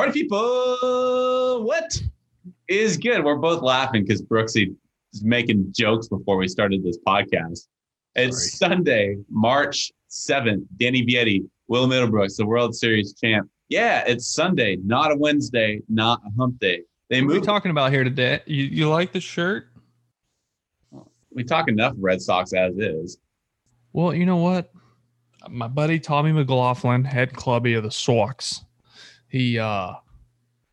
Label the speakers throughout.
Speaker 1: Party people, what is good? We're both laughing because Brooksy is making jokes before we started this podcast. It's
Speaker 2: Sorry.
Speaker 1: Sunday, March 7th. Danny Vietti, Will Middlebrooks, the World Series champ. Yeah, it's Sunday, not a Wednesday, not a hump day. They
Speaker 2: What are we talking about here today? You you like the shirt?
Speaker 1: we talk enough Red Sox as is.
Speaker 2: Well, you know what? My buddy Tommy McLaughlin, head clubby of the Sox, he uh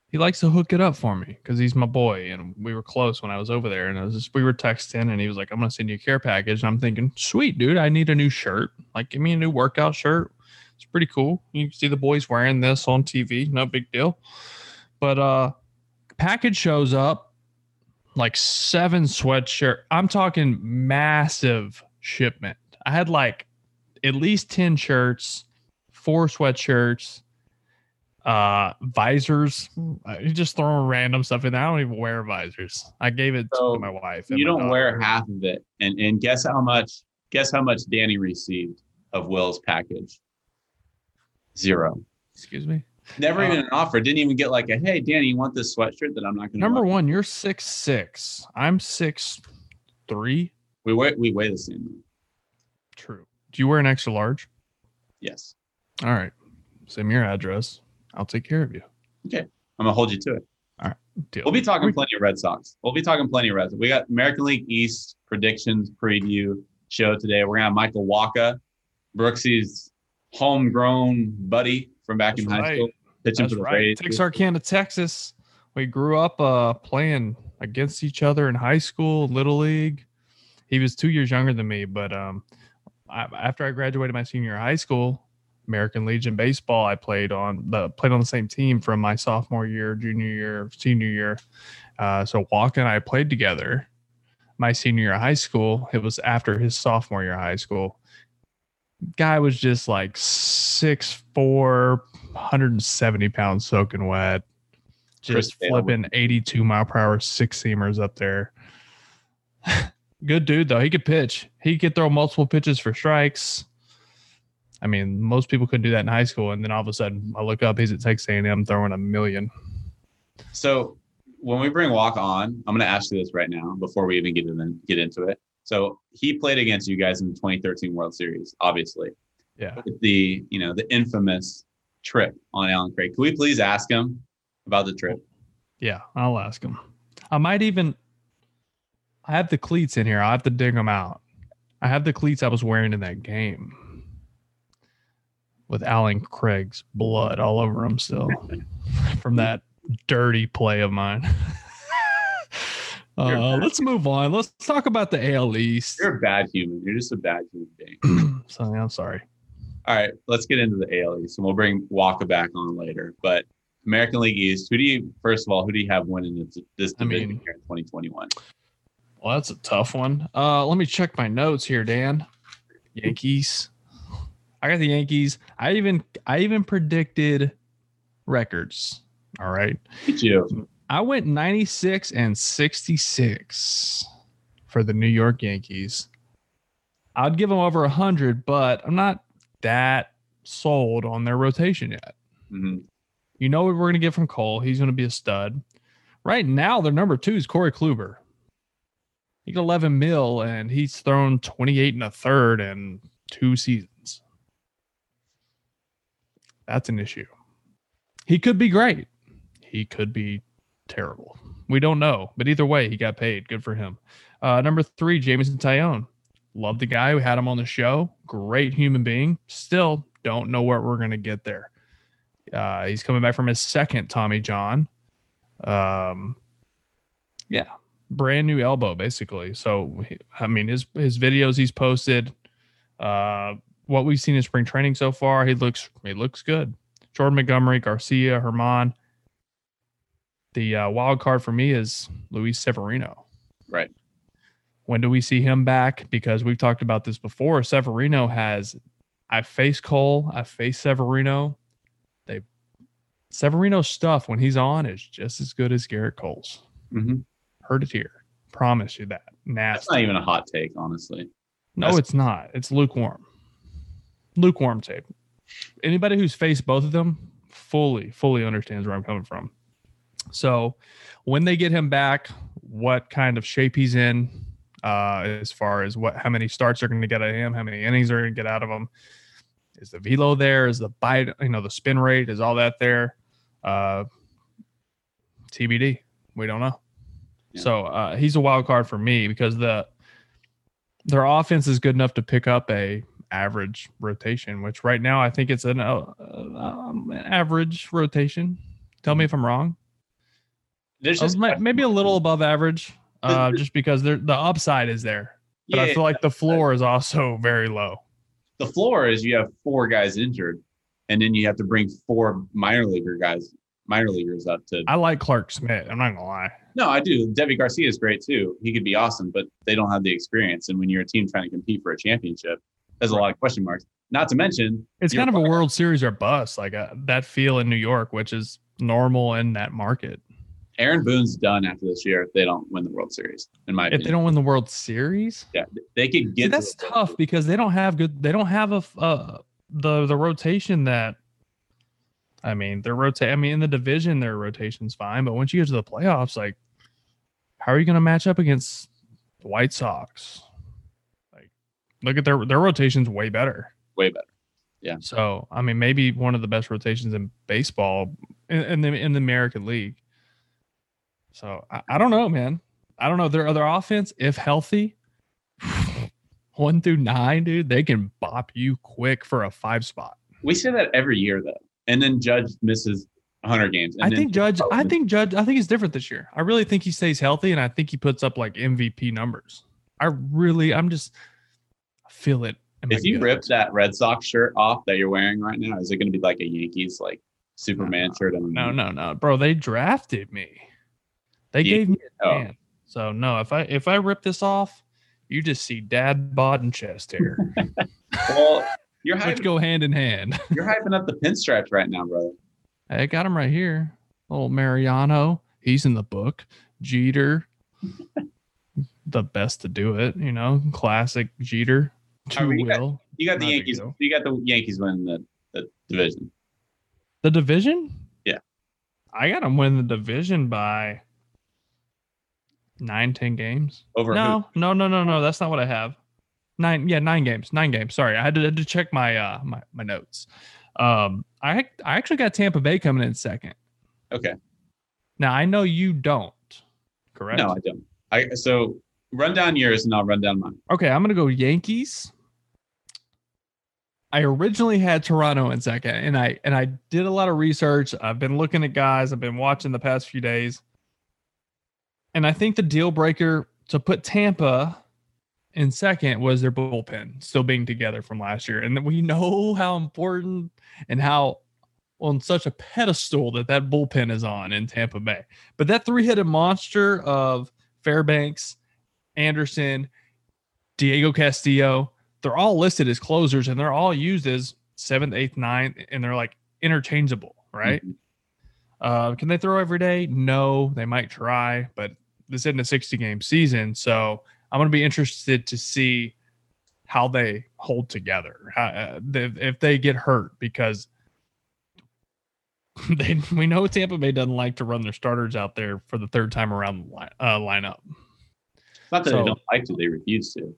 Speaker 2: he likes to hook it up for me because he's my boy, and we were close when I was over there. And I was just, we were texting, and he was like, "I'm gonna send you a care package." And I'm thinking, "Sweet, dude, I need a new shirt. Like, give me a new workout shirt. It's pretty cool. You can see the boys wearing this on TV. No big deal." But uh, package shows up, like seven sweatshirt. I'm talking massive shipment. I had like at least 10 shirts, four sweatshirts, uh, visors. You just throwing random stuff in there. I don't even wear visors. I gave it
Speaker 1: So,
Speaker 2: to my wife. and
Speaker 1: You
Speaker 2: my
Speaker 1: don't wear half of it. And and guess how much guess how much Danny received of Will's package? Zero.
Speaker 2: Excuse me.
Speaker 1: Never
Speaker 2: Uh,
Speaker 1: even an offer. Didn't even get like a hey Danny, you want this sweatshirt that I'm not gonna
Speaker 2: Number one, you're six six. I'm six three.
Speaker 1: We weigh we weigh the same.
Speaker 2: True. Do you wear an extra large?
Speaker 1: Yes.
Speaker 2: All right. Send me your address. I'll take care of you. Okay.
Speaker 1: I'm gonna hold you to it. All right.
Speaker 2: Deal.
Speaker 1: We'll be talking plenty of Red Sox. We'll be talking plenty of Red Sox. We got American League East predictions preview show today. We're gonna have Michael Wacha, Brooksy's homegrown buddy from back in high
Speaker 2: right.
Speaker 1: school, pitching
Speaker 2: That's
Speaker 1: for the
Speaker 2: right.
Speaker 1: Rays.
Speaker 2: Texarkana, Texas. We grew up uh, playing against each other in high school, little league. He was two years younger than me, but um, I, after I graduated my senior high school, American Legion baseball, I played on the played on the same team from my sophomore year, junior year, senior year. Uh, so Walk and I played together. My senior year of high school, it was after his sophomore year of high school. Guy was just like six four, 170 pounds soaking wet, just
Speaker 1: Bale.
Speaker 2: flipping 82 mile per hour six seamers up there. Good dude though. He could pitch. He could throw multiple pitches for strikes. I mean, most people couldn't do that in high school, and then all of a sudden, I look up. He's at Texas A&M throwing a million.
Speaker 1: So when we bring Walk on, I'm going to ask you this right now before we even get in, get into it. So he played against you guys in the 2013 World Series, obviously.
Speaker 2: Yeah.
Speaker 1: The you know the infamous trip on Allen Craig. Can we please ask him about the trip?
Speaker 2: Yeah, I'll ask him. I might even. I have the cleats in here. I'll have to dig them out. I have the cleats I was wearing in that game with Allen Craig's blood all over him still from that dirty play of mine. Uh, let's move on. Let's talk about the AL East.
Speaker 1: You're a bad human. You're just a bad human being.
Speaker 2: so, I'm sorry.
Speaker 1: All right, let's get into the AL East, and we'll bring Wacha back on later. But American League East, who do you first of all, who do you have winning this, this
Speaker 2: I mean-
Speaker 1: here in 2021?
Speaker 2: Well, that's a tough one. Uh, let me check my notes here, Dan. Yankees. I got the Yankees. I even I even predicted records. All right.
Speaker 1: You.
Speaker 2: I went 96 and 66 for the New York Yankees. I'd give them over 100, but I'm not that sold on their rotation yet.
Speaker 1: Mhm.
Speaker 2: You know what we're going to get from Cole. He's going to be a stud. Right now, their number two is Corey Kluber. He got 11 mil, and he's thrown 28 and a third in two seasons. That's an issue. He could be great. He could be terrible. We don't know, but either way, he got paid. Good for him. Uh, number three, Jameson Taillon. Love the guy. We had him on the show. Great human being. Still don't know where we're going to get there. Uh, he's coming back from his second Tommy John. Um, yeah, brand new elbow basically. So I mean his his videos he's posted, uh, what we've seen in spring training so far, he looks he looks good. Jordan Montgomery, Garcia, Herman. The uh, wild card for me is Luis Severino.
Speaker 1: Right.
Speaker 2: When do we see him back? Because we've talked about this before. Severino has, I face Cole, I face Severino. They, Severino's stuff when he's on is just as good as Gerrit Cole's.
Speaker 1: Mm-hmm.
Speaker 2: Heard it here. Promise you that. Nasty.
Speaker 1: That's not even a hot take, honestly.
Speaker 2: no,
Speaker 1: that's-
Speaker 2: it's not. It's lukewarm. Lukewarm tape. Anybody who's faced both of them fully, fully understands where I'm coming from. So when they get him back, what kind of shape he's in, uh, as far as what how many starts are going to get out of him, how many innings are going to get out of him. Is the velo there? Is the bite, you know, the spin rate, is all that there? Uh TBD. We don't know.
Speaker 1: Yeah.
Speaker 2: So uh he's a wild card for me because the their offense is good enough to pick up a average rotation, which right now I think it's an uh, um, average rotation. Tell me if I'm wrong.
Speaker 1: There's
Speaker 2: Uh,
Speaker 1: just
Speaker 2: mi- maybe a little above average, uh, just because the upside is there. But I feel like the floor is also very low.
Speaker 1: the floor is you have four guys injured, and then you have to bring four minor leaguer guys, minor leaguers up to.
Speaker 2: I like Clarke Schmidt. I'm not gonna lie.
Speaker 1: no, I do. Deivi Garcia is great too. He could be awesome, but they don't have the experience. And when you're a team trying to compete for a championship, there's a lot of question marks. Not to mention,
Speaker 2: It's kind of a. World Series or bust, like uh that feel in New York, which is normal in that market.
Speaker 1: Aaron Boone's done after this year if they don't win the World Series. In my
Speaker 2: If they don't win the World Series,
Speaker 1: yeah, they could get.
Speaker 2: See, that's tough because they don't have good. They don't have a uh, the the rotation that. I mean, their rotate. I mean, in the division, their rotation's fine, but once you get to the playoffs, like, how are you going to match up against the White Sox? Look at their their rotation's way better.
Speaker 1: way better. Yeah.
Speaker 2: So, I mean, maybe one of the best rotations in baseball in, in the in the American League. So, I, I don't know, man. I don't know. Their other offense, if healthy, one through nine, dude, they can bop you quick for a five spot.
Speaker 1: We say that every year though, and then Judge misses 100 games. And
Speaker 2: I think Judge. I think Judge. I think he's different this year. I really think he stays healthy, and I think he puts up like MVP numbers. I really, I'm just feel it.
Speaker 1: if you rip that Red Sox shirt off that you're wearing right now, is it going to be like a Yankees like Superman shirt? On
Speaker 2: No, no, no, bro. They drafted me. They
Speaker 1: Yeah.
Speaker 2: gave me a
Speaker 1: Oh.
Speaker 2: chance. So no, if I if I rip this off, you just see dad bod and chest hair,
Speaker 1: Well, you're hyping,
Speaker 2: go hand in hand.
Speaker 1: you're hyping up the pinstripes right now, brother.
Speaker 2: I got him right here. Old Mariano, he's in the book. Jeter, the best to do it. You know, classic Jeter.
Speaker 1: All right,
Speaker 2: Two
Speaker 1: you got-
Speaker 2: will
Speaker 1: You got the
Speaker 2: Not a big
Speaker 1: Yankees. You got the Yankees winning the, the division.
Speaker 2: the division.
Speaker 1: Yeah.
Speaker 2: I got them win the division by nine, ten games.
Speaker 1: Over
Speaker 2: no, no, no, no, no. That's not what I have. Nine, yeah, nine games, nine games. Sorry, I had to, had to check my uh my, my notes. Um, I I actually got Tampa Bay coming in second.
Speaker 1: Okay.
Speaker 2: Now I know you don't, correct?
Speaker 1: No, I don't. I so run down yours and I'll run down mine.
Speaker 2: Okay, I'm gonna go Yankees. I originally had Toronto in second, and I and I did a lot of research. I've been looking at guys. I've been watching the past few days, and I think the deal breaker to put Tampa in second was their bullpen still being together from last year, and we know how important and how on such a pedestal that that bullpen is on in Tampa Bay. But that three-headed monster of Fairbanks, Anderson, Diego Castillo, they're all listed as closers and they're all used as seventh, eighth, ninth, and they're like interchangeable, right?
Speaker 1: Mhm.
Speaker 2: Uh, can they throw every day? No, they might try, but this isn't a 60 game season. So I'm going to be interested to see how they hold together, how, uh, if, if they get hurt, because they, we know Tampa Bay doesn't like to run their starters out there for the third time around the line, uh, lineup.
Speaker 1: It's not that
Speaker 2: So-
Speaker 1: they don't like to; they refuse to.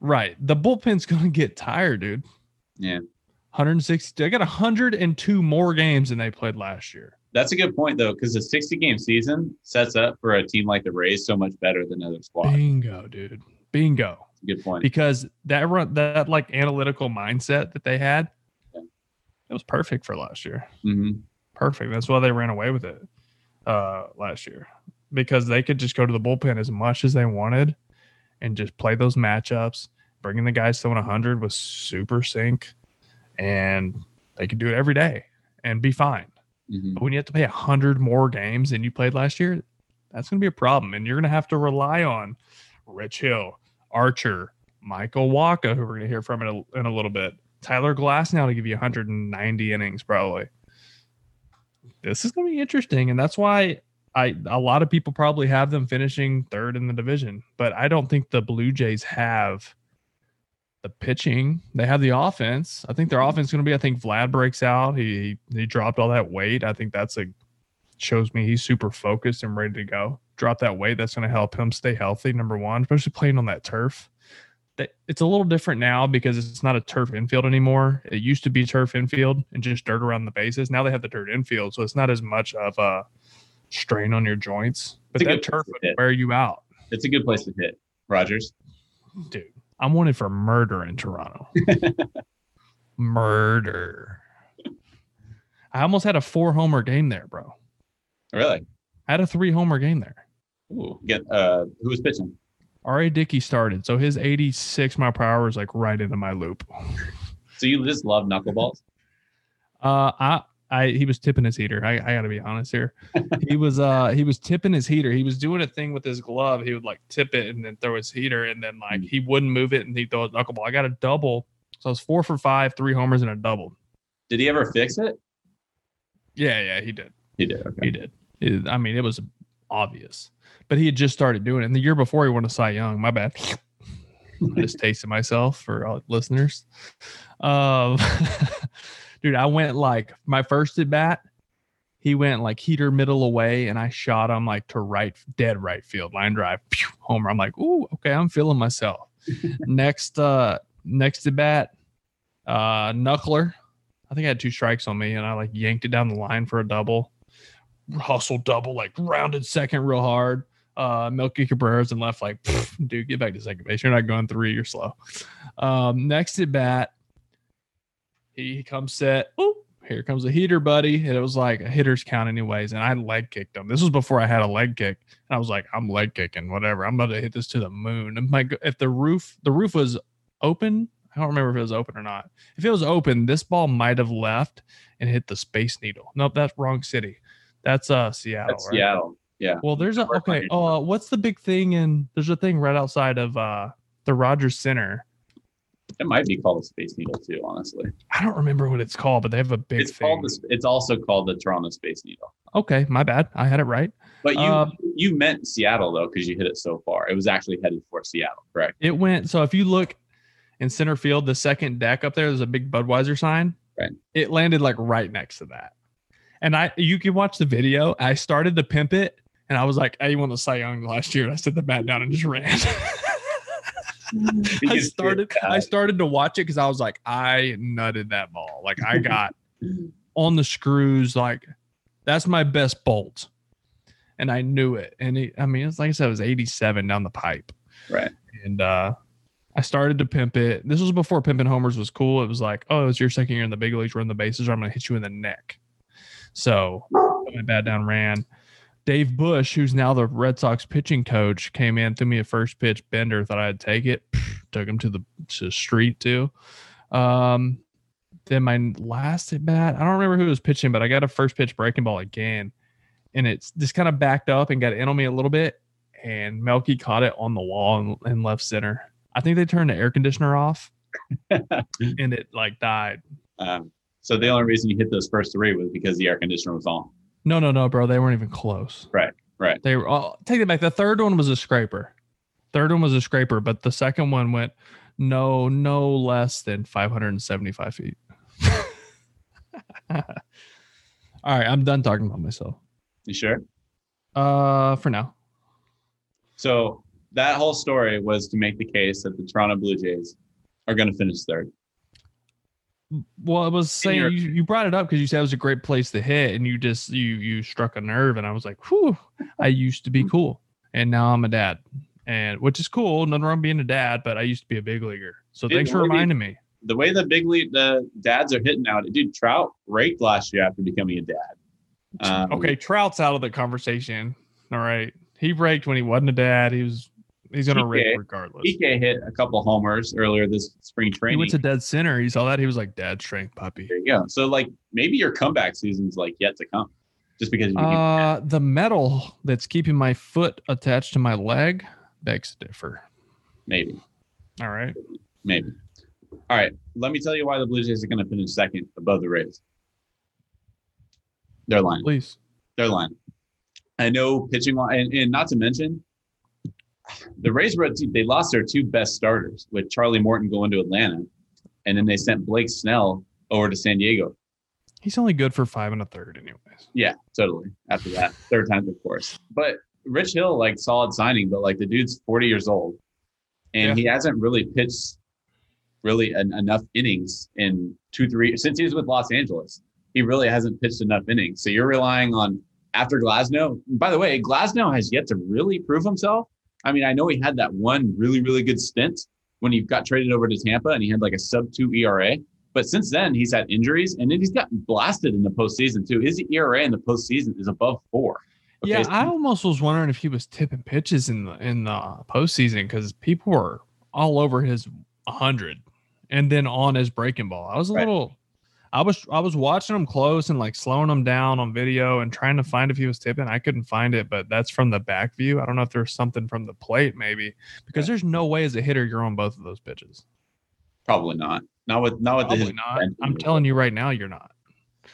Speaker 2: Right. The bullpen's going to get tired, dude.
Speaker 1: Yeah,
Speaker 2: 160. I got 102 more games than they played last year.
Speaker 1: that's a good point though, because the 60 game season sets up for a team like the Rays so much better than other squads.
Speaker 2: Bingo, dude. Bingo.
Speaker 1: Good point.
Speaker 2: Because that run, that like analytical mindset that they had,
Speaker 1: Yeah.
Speaker 2: it was perfect for last year.
Speaker 1: hmm
Speaker 2: Perfect. That's why they ran away with it uh last year. because they could just go to the bullpen as much as they wanted and just play those matchups. Bringing the guys throwing 100 was super sync, and they could do it every day and be fine.
Speaker 1: Mhm.
Speaker 2: But when you have to play 100 more games than you played last year, that's going to be a problem. And you're going to have to rely on Rich Hill, Archer, Michael Wacha, who we're going to hear from in a, in a little bit, Tyler Glasnow to give you 190 innings, probably. This is going to be interesting. And that's why I a lot of people probably have them finishing third in the division, but I don't think the Blue Jays have the pitching. They have the offense. I think their mm-hmm. offense is going to be. I think Vlad breaks out. He he dropped all that weight. I think that's a shows me he's super focused and ready to go. Drop that weight. That's going to help him stay healthy. Number one, especially playing on that turf. That it's a little different now because it's not a turf infield anymore. It used to be turf infield and just dirt around the bases. Now they have the dirt infield, so it's not as much of a strain on your joints. But that turf would wear you out,
Speaker 1: It's a good place to hit, Rogers.
Speaker 2: dude. I'm wanted for murder in Toronto. murder. I almost had a four homer game there, bro.
Speaker 1: Really?
Speaker 2: I had a three homer game there.
Speaker 1: Ooh, get uh, who was pitching?
Speaker 2: R.A. Dickey started, so his 86 mile per hour was like right into my loop.
Speaker 1: So you just love knuckleballs?
Speaker 2: Uh, I, I, he was tipping his heater. I, I got to be honest here. he was, uh, he was tipping his heater. He was doing a thing with his glove. He would like tip it and then throw his heater, and then like
Speaker 1: Mm.
Speaker 2: he wouldn't move it and he'd throw a knuckleball. I got a double, so I was four for five, three homers and a double.
Speaker 1: Did he ever fix it?
Speaker 2: Yeah, yeah, he did.
Speaker 1: He did. Okay.
Speaker 2: He did. It- I mean, it was obvious, but he had just started doing it. And the year before, he won a Cy Young. My bad. I just tasted myself for all listeners. Um, dude, I went like my first at bat. He went like heater middle away, and I shot him like to right, dead right field, line drive, pew, homer. I'm like, ooh, okay, I'm feeling myself. next, uh, next at bat, uh, knuckler. I think I had two strikes on me, and I like yanked it down the line for a double hustle double, like rounded second real hard. Uh, Melky Cabrera's and left, like, dude, get back to second base. You're not going three. You're slow. Um, next at bat, he comes set. Oh, here comes a heater, buddy. And it was like a hitter's count, anyways. And I leg kicked him. This was before I had a leg kick. And I was like, I'm leg kicking, whatever. I'm about to hit this to the moon. And my, if the roof, the roof was open, I don't remember if it was open or not. If it was open, this ball might have left and hit the Space Needle. Nope, that's wrong city. That's uh Seattle.
Speaker 1: That's
Speaker 2: right?
Speaker 1: Seattle. Yeah.
Speaker 2: Well, there's a okay. Oh, uh, what's the big thing in? There's a thing right outside of uh the Rogers Center.
Speaker 1: It might be called a Space Needle too, honestly.
Speaker 2: I don't remember what it's called, but they have a big
Speaker 1: It's
Speaker 2: thing.
Speaker 1: called the, it's also called the Toronto Space Needle.
Speaker 2: okay, my bad. I had it right.
Speaker 1: But you
Speaker 2: Uh,
Speaker 1: you meant Seattle though because you hit it so far. It was actually headed for Seattle, correct?
Speaker 2: It went. So if you look in center field, the second deck up there, there's a big Budweiser sign.
Speaker 1: Right.
Speaker 2: It landed like right next to that. And I, you can watch the video. I started to pimp it, and I was like, "I won the Cy Young last year." And I set the bat down and just ran. I started I started to watch it because I was like, I nutted that ball. Like I got on the screws, like that's my best bolt. And I knew it. And it, I mean, it's like I said, it was 87 down the pipe.
Speaker 1: Right.
Speaker 2: And uh I started to pimp it. This was before pimping homers was cool. It was like, oh, it's your second year in the big leagues, run the bases, or I'm gonna hit you in the neck. So my bat down, ran. Dave Bush, who's now the Red Sox pitching coach, came in, threw me a first pitch bender, thought I'd take it, took him to the to the street too. Um, then my last at bat, I don't remember who was pitching, but I got a first pitch breaking ball again, and it's just kind of backed up and got in on me a little bit, and Melky caught it on the wall in, in left center. I think they turned the air conditioner off, and it like died.
Speaker 1: Um, so the only reason you hit those first three was because the air conditioner was on.
Speaker 2: No, no, no, bro. They weren't even close.
Speaker 1: Right, right.
Speaker 2: They were. all take it back. The third one was a scraper. Third one was a scraper, but the second one went no, no less than 575 feet. All right, I'm done talking about myself.
Speaker 1: You sure?
Speaker 2: Uh, for now.
Speaker 1: So that whole story was to make the case that the Toronto Blue Jays are going to finish third.
Speaker 2: Well, I was saying
Speaker 1: your-
Speaker 2: you, you brought it up because you said it was a great place to hit, and you just you you struck a nerve, and I was like, "Whew!" I used to be cool, and now I'm a dad, and which is cool. Nothing wrong being a dad, but I used to be a big leaguer. So
Speaker 1: Dude,
Speaker 2: thanks for reminding me.
Speaker 1: The way the big league the dads are hitting out, dude, Trout raked last year after becoming a dad. Um,
Speaker 2: okay, Trout's out of the conversation. All right, He raked when he wasn't a dad. He was he's gonna
Speaker 1: PK
Speaker 2: rake regardless.
Speaker 1: PK hit a couple homers earlier this spring training.
Speaker 2: He
Speaker 1: training.
Speaker 2: went to dead center. He saw that. He was like, "Dad strength puppy."
Speaker 1: there you go. So like maybe your comeback season's like yet to come, just because you
Speaker 2: Uh, the metal that's keeping my foot attached to my leg begs to differ.
Speaker 1: maybe
Speaker 2: All right.
Speaker 1: maybe. All right, let me tell you why the Blue Jays are going to finish second above the Rays. Their line,
Speaker 2: Please.
Speaker 1: their line. I know pitching line, and, and not to mention, the Rays were they lost their two best starters with Charlie Morton going to Atlanta, and then they sent Blake Snell over to San Diego.
Speaker 2: He's only good for five and a third, anyways.
Speaker 1: Yeah, totally. After that, third time, of course. But Rich Hill, like solid signing, but like the dude's 40 years old, and
Speaker 2: Yeah.
Speaker 1: he hasn't really pitched really en- enough innings in two, three since he was with Los Angeles. He really hasn't pitched enough innings. So you're relying on after Glasnow. By the way, Glasnow has yet to really prove himself. I mean, I know he had that one really, really good stint when he got traded over to Tampa and he had like a sub two ERA. But since then, he's had injuries and then he's gotten blasted in the postseason too. His ERA in the postseason is above four. Okay,
Speaker 2: yeah,
Speaker 1: so-
Speaker 2: I almost was wondering if he was tipping pitches in the in the postseason because people were all over his hundred and then on his breaking ball. I was a
Speaker 1: Right.
Speaker 2: little. I was I was watching him close and like slowing him down on video and trying to find if he was tipping. I couldn't find it, but that's from the back view. I don't know if there's something from the plate maybe because there's no way as a hitter you're on both of those pitches.
Speaker 1: probably not. Not with not with
Speaker 2: Probably
Speaker 1: his
Speaker 2: not. I'm telling you right now, you're not.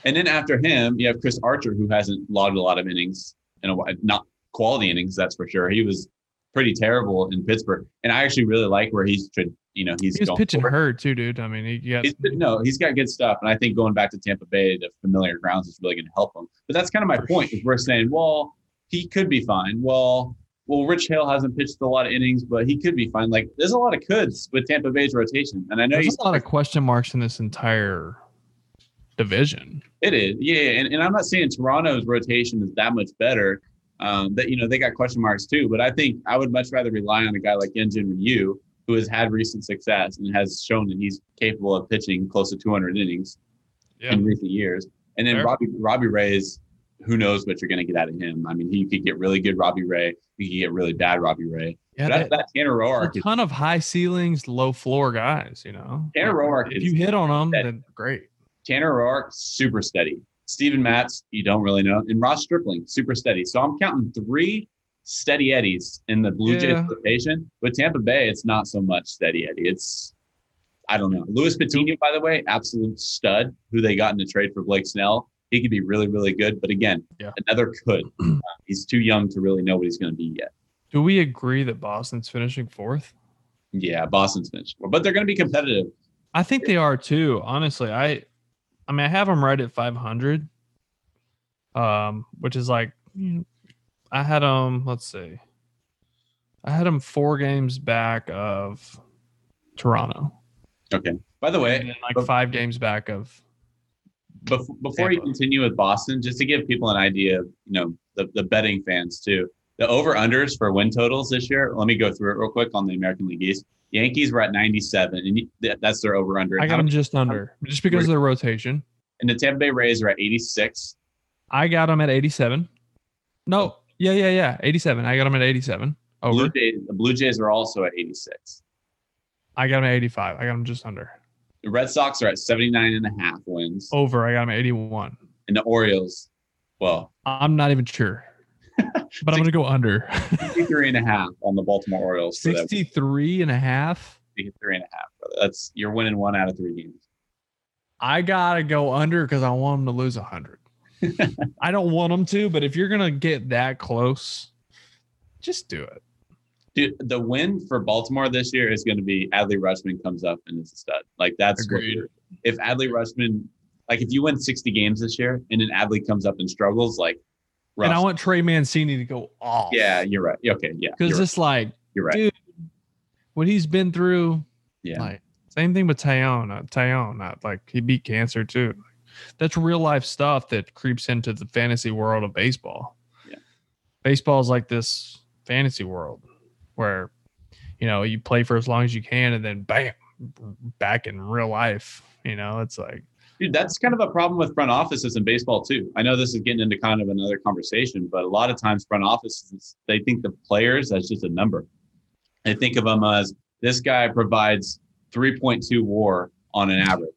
Speaker 1: And then after him, you have Chris Archer, who hasn't logged a lot of innings in a while, not quality innings, that's for sure. He was pretty terrible in Pittsburgh, and I actually really like where he's, you know, he's
Speaker 2: He was pitching
Speaker 1: forward.
Speaker 2: hurt too, dude. I mean, he got
Speaker 1: He's, no, he's got good stuff, and I think going back to Tampa Bay to familiar grounds is really going to help him. But that's kind of my point. Is we're saying, well, he could be fine. Well, well, Rich Hill hasn't pitched a lot of innings, but he could be fine. Like, there's a lot of coulds with Tampa Bay's rotation, and I know
Speaker 2: there's a lot of question marks in this entire division.
Speaker 1: It is, yeah, and, and I'm not saying Toronto's rotation is that much better. Um, that you know they got question marks too, but I think I would much rather rely on a guy like Hyun-Jin Ryu, who has had recent success and has shown that he's capable of pitching close to 200 innings
Speaker 2: Yeah.
Speaker 1: in recent years. And then
Speaker 2: Fair.
Speaker 1: Robbie Robbie Ray's, who knows what you're going to get out of him? I mean, he could get really good Robbie Ray, he could get really bad Robbie Ray.
Speaker 2: Yeah, that-
Speaker 1: that, that Tanner
Speaker 2: a
Speaker 1: Roark, is,
Speaker 2: ton of high ceilings, low floor guys. You know,
Speaker 1: Tanner Roark
Speaker 2: If
Speaker 1: is
Speaker 2: you hit on them,
Speaker 1: steady.
Speaker 2: then great.
Speaker 1: Tanner Roark, super steady. Steven Matz, you don't really know. And Ross Stripling, super steady. So I'm counting three steady Eddies in the Blue Jays
Speaker 2: Yeah.
Speaker 1: rotation. With Tampa Bay, it's not so much steady Eddie. It's, I don't know. Luis Patino, by the way, absolute stud, who they got in the trade for Blake Snell. He could be really, really good. But again,
Speaker 2: Yeah.
Speaker 1: another could. Uh, he's too young to really know what he's going to be yet.
Speaker 2: Do we agree that Boston's finishing fourth?
Speaker 1: Yeah, Boston's finished. But they're going to be competitive.
Speaker 2: I think they are too. Honestly, I, I mean, I have them right at 500, um, which is like, you know, I had them. Let's see, I had them four games back of Toronto,
Speaker 1: Okay. By the way,
Speaker 2: and like
Speaker 1: but-
Speaker 2: five games back of.
Speaker 1: Bef- before you continue with Boston, just to give people an idea of, you know, the, the betting fans too, the over unders for win totals this year. Let me go through it real quick on the American League East. Yankees were at 97, and that's their over under.
Speaker 2: I got them just under, just because of the rotation.
Speaker 1: And the Tampa Bay Rays are at 86.
Speaker 2: I got them at 87. No, yeah, yeah, yeah, 87. I got them at 87.
Speaker 1: Blue
Speaker 2: Over.
Speaker 1: Jays, the Blue Jays are also at 86.
Speaker 2: I got them at 85. I got them just under.
Speaker 1: The Red Sox are at 79 and a half wins.
Speaker 2: Over. I got them at 81.
Speaker 1: And the Orioles, well,
Speaker 2: I'm not even sure, but I'm gonna go under.
Speaker 1: 63 and a half on the Baltimore Orioles. for that
Speaker 2: 63 and a half.
Speaker 1: 63 and a half. That's you're winning one out of three games.
Speaker 2: I gotta go under because I want them to lose 100. I don't want them to, but if you're gonna get that close, just do it.
Speaker 1: Dude, the win for Baltimore this year is going to be Adley Rutschman comes up and is a stud. Like that's
Speaker 2: Agreed.
Speaker 1: if Adley Rutschman, like if you win 60 games this year and then Adley comes up and struggles, like,
Speaker 2: And I want Trey Mancini to go off.
Speaker 1: yeah, you're right. Okay, yeah,
Speaker 2: because
Speaker 1: you're, right.
Speaker 2: it's like
Speaker 1: you're right.
Speaker 2: dude, what he's been through.
Speaker 1: yeah,
Speaker 2: Like same thing with Taillon. Uh, Taillon, uh, like he beat cancer too. That's real life stuff that creeps into the fantasy world of baseball.
Speaker 1: Yeah.
Speaker 2: Baseball is like this fantasy world where you know you play for as long as you can and then bam, back in real life. You know, it's like
Speaker 1: Dude, that's kind of a problem with front offices in baseball too. I know this is getting into kind of another conversation, but a lot of times front offices they think the players as just a number. They think of them as this guy provides 3.2 WAR on an average.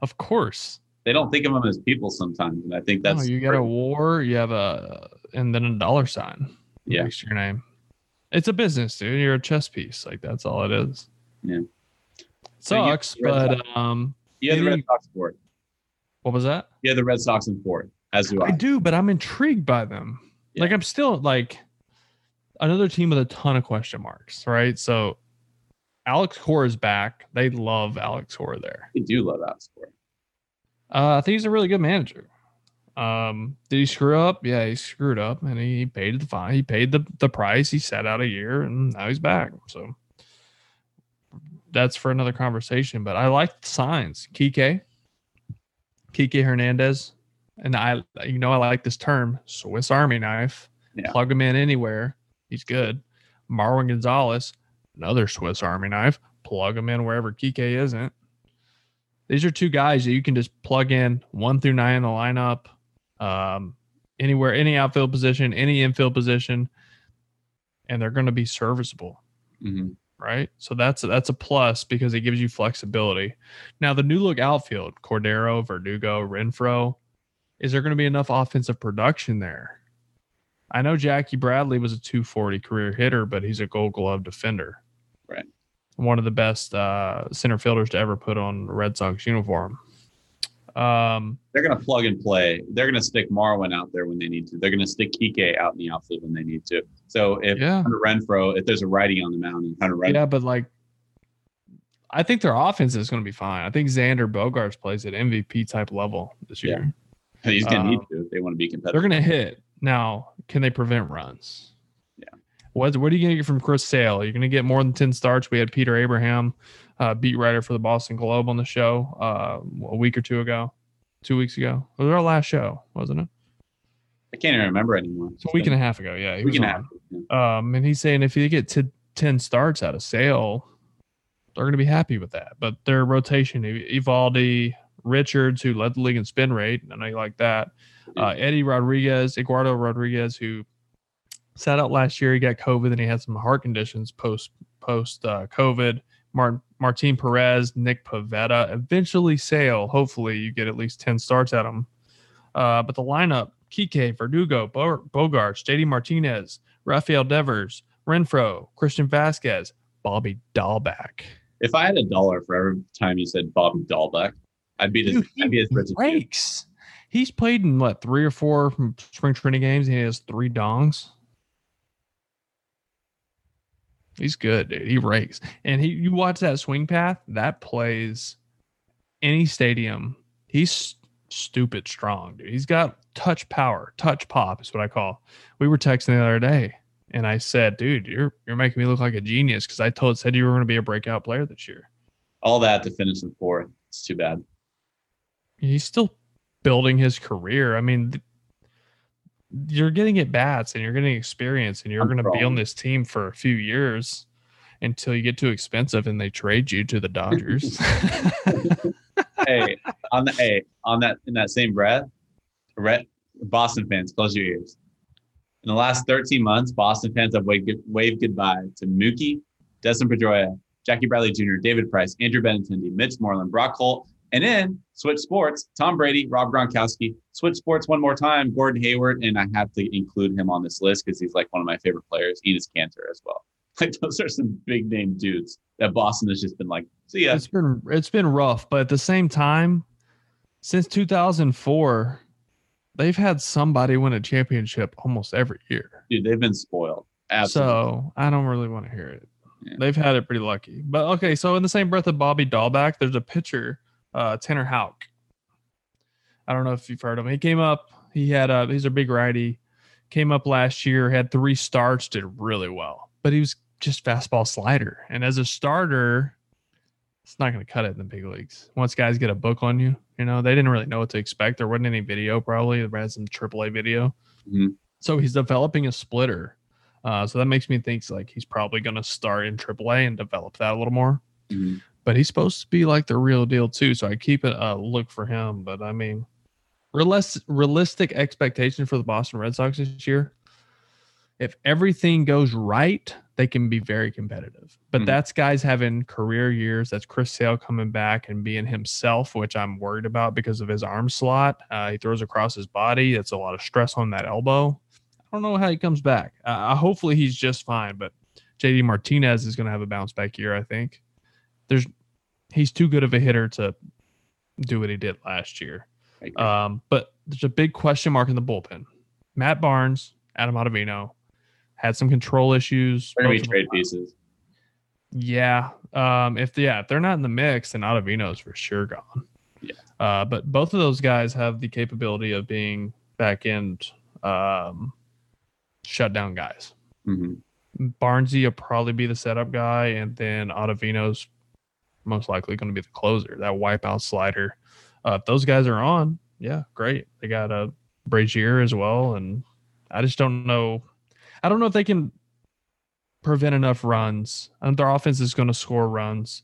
Speaker 2: Of course.
Speaker 1: They don't think of them as people sometimes, and I think that's
Speaker 2: no, you got a war, you have a and then a dollar sign.
Speaker 1: Yeah.
Speaker 2: next to your name. It's a business, dude. You're a chess piece. Like that's all it is.
Speaker 1: Yeah. So
Speaker 2: Sucks,
Speaker 1: Red
Speaker 2: but um,
Speaker 1: You have the Red Sox for it.
Speaker 2: what was that?
Speaker 1: Yeah, the Red Sox in fourth, as do I.
Speaker 2: I do, but I'm intrigued by them.
Speaker 1: Yeah.
Speaker 2: Like I'm still like another team with a ton of question marks, right? So Alex Cora is back. They love Alex Cora there.
Speaker 1: I do love Alex Cora.
Speaker 2: Uh, I think he's a really good manager. Um, did he screw up? Yeah, he screwed up, and he paid the fine. He paid the the price. He sat out a year, and now he's back. So that's for another conversation. But I like the signs. Kike, Kike Hernandez, and I, you know, I like this term, Swiss Army knife.
Speaker 1: Yeah.
Speaker 2: Plug him in anywhere, he's good. Marwin Gonzalez, another Swiss Army knife. Plug him in wherever Kike isn't. These are two guys that you can just plug in one through nine in the lineup, um, anywhere, any outfield position, any infield position, and they're going to be serviceable
Speaker 1: Mhm.
Speaker 2: right? So that's that's a plus because it gives you flexibility. Now the new look outfield, Cordero, Verdugo, Renfroe, is there going to be enough offensive production there? I know Jackie Bradley was a 240 career hitter, but he's a Gold Glove defender. One of the best uh, center fielders to ever put on the Red Sox uniform. Um,
Speaker 1: They're going to plug and play. They're going to stick Marwin out there when they need to. They're going to stick Kike out in the outfield when they need to. So if
Speaker 2: Yeah.
Speaker 1: Hunter Renfroe, if there's a righty on the mound and Hunter Renfroe,
Speaker 2: yeah, but like, I think their offense is going to be fine. I think Xander Bogaerts plays at MVP type level this year. Yeah.
Speaker 1: he's going to
Speaker 2: um,
Speaker 1: need to if they want to be competitive.
Speaker 2: They're going to hit. Now, can they prevent runs? What What are you going to get from Chris Sale? You're going to get more than ten starts. We had Peter Abraham, uh, beat writer for the Boston Globe, on the show uh, a week or two ago, two weeks ago. It was our last show, wasn't it?
Speaker 1: I can't even remember anymore.
Speaker 2: It's a week and a half ago. Yeah, he
Speaker 1: week and a half. Yeah.
Speaker 2: Um, and he's saying if you get to 10 starts out of sale, they're going to be happy with that. But their rotation, Eovaldi, Richards, who led the league in spin rate, and I know you like that. Uh, Eddie Rodriguez, Eduardo Rodriguez, who sat out last year. He got COVID and he had some heart conditions post post uh, COVID. Martin Martin Perez, Nick Pivetta, eventually Sale. Hopefully, you get at least 10 starts at him. Uh, but the lineup Kike, Verdugo, Bo- Bogaerts, JD Martinez, Rafael Devers, Renfroe, Christian Vasquez, Bobby Dalbec.
Speaker 1: If I had a dollar for every time you said Bobby Dalbec, I'd be,
Speaker 2: Dude,
Speaker 1: I'd be as
Speaker 2: he
Speaker 1: rich as you.
Speaker 2: He's played in what three or four spring training games. And he has three dongs. He's good, dude. He rakes, and he. You watch that swing path that plays any stadium. He's stupid strong, dude. He's got touch power, touch pop is what I call. We were texting the other day, and I said, "Dude, you're you're making me look like a genius because I told said you were going to be a breakout player this year."
Speaker 1: All that to finish in fourth. It's too bad.
Speaker 2: he's still building his career. I mean, th- you're getting at bats and you're getting experience, and you're going to be on this team for a few years until you get too expensive and they trade you to the Dodgers.
Speaker 1: hey, on the hey, on that in that same breath, Red, Boston fans, close your ears. In the last 13 months, Boston fans have waved, waved goodbye to Mookie, Desmond Pedroia, Jackie Bradley Jr., David Price, Andrew Benintendi, Mitch Moreland, Brock Holt, and then switch sports, Tom Brady, Rob Gronkowski. Switch sports one more time, Gordon Hayward, and I have to include him on this list because he's like one of my favorite players. Enes Kanter as well. Like those are some big name dudes that Boston has just been like, see ya.
Speaker 2: It's been it's been rough, but at the same time, since 2004, they've had somebody win a championship almost every year.
Speaker 1: Dude, they've been spoiled. Absolutely.
Speaker 2: So I don't really want to hear it.
Speaker 1: Yeah.
Speaker 2: They've had it pretty lucky. But okay, so in the same breath of Bobby Dalbec, there's a pitcher, uh, Tanner Houck. I don't know if you've heard of him. He came up, he had a he's a big righty, came up last year, had three starts, did really well. But he was just fastball slider. And as a starter, it's not going to cut it in the big leagues. Once guys get a book on you, you know, they didn't really know what to expect. There wasn't any video, probably. There had some AAA video.
Speaker 1: Mhm.
Speaker 2: So he's developing a splitter. Uh, so that makes me think like he's probably going to start in AAA and develop that a little more.
Speaker 1: Mhm.
Speaker 2: but he's supposed to be like the real deal too. So I keep a uh, look for him. But I mean, realis- realistic expectation for the Boston Red Sox this year. If everything goes right, they can be very competitive. But
Speaker 1: Mhm.
Speaker 2: that's guys having career years. That's Chris Sale coming back and being himself, which I'm worried about because of his arm slot. Uh, he throws across his body. That's a lot of stress on that elbow. I don't know how he comes back. Uh, hopefully he's just fine. But JD Martinez is going to have a bounce back year. I think. There's he's too good of a hitter to do what he did last year. Um, but there's a big question mark in the bullpen. Matt Barnes, Adam Ottavino had some control issues.
Speaker 1: They're gonna be
Speaker 2: both of
Speaker 1: trade pieces.
Speaker 2: Yeah. Um, if the, yeah, if they're not in the mix, then Ottavino's for sure gone.
Speaker 1: Yeah.
Speaker 2: Uh, but both of those guys have the capability of being back end um shutdown guys.
Speaker 1: hmm
Speaker 2: Barnesy will probably be the setup guy, and then Ottavino's most likely going to be the closer. That wipeout slider. Uh, if those guys are on, yeah, great. They got a Brasier as well, and I just don't know. I don't know if they can prevent enough runs. I think their offense is going to score runs.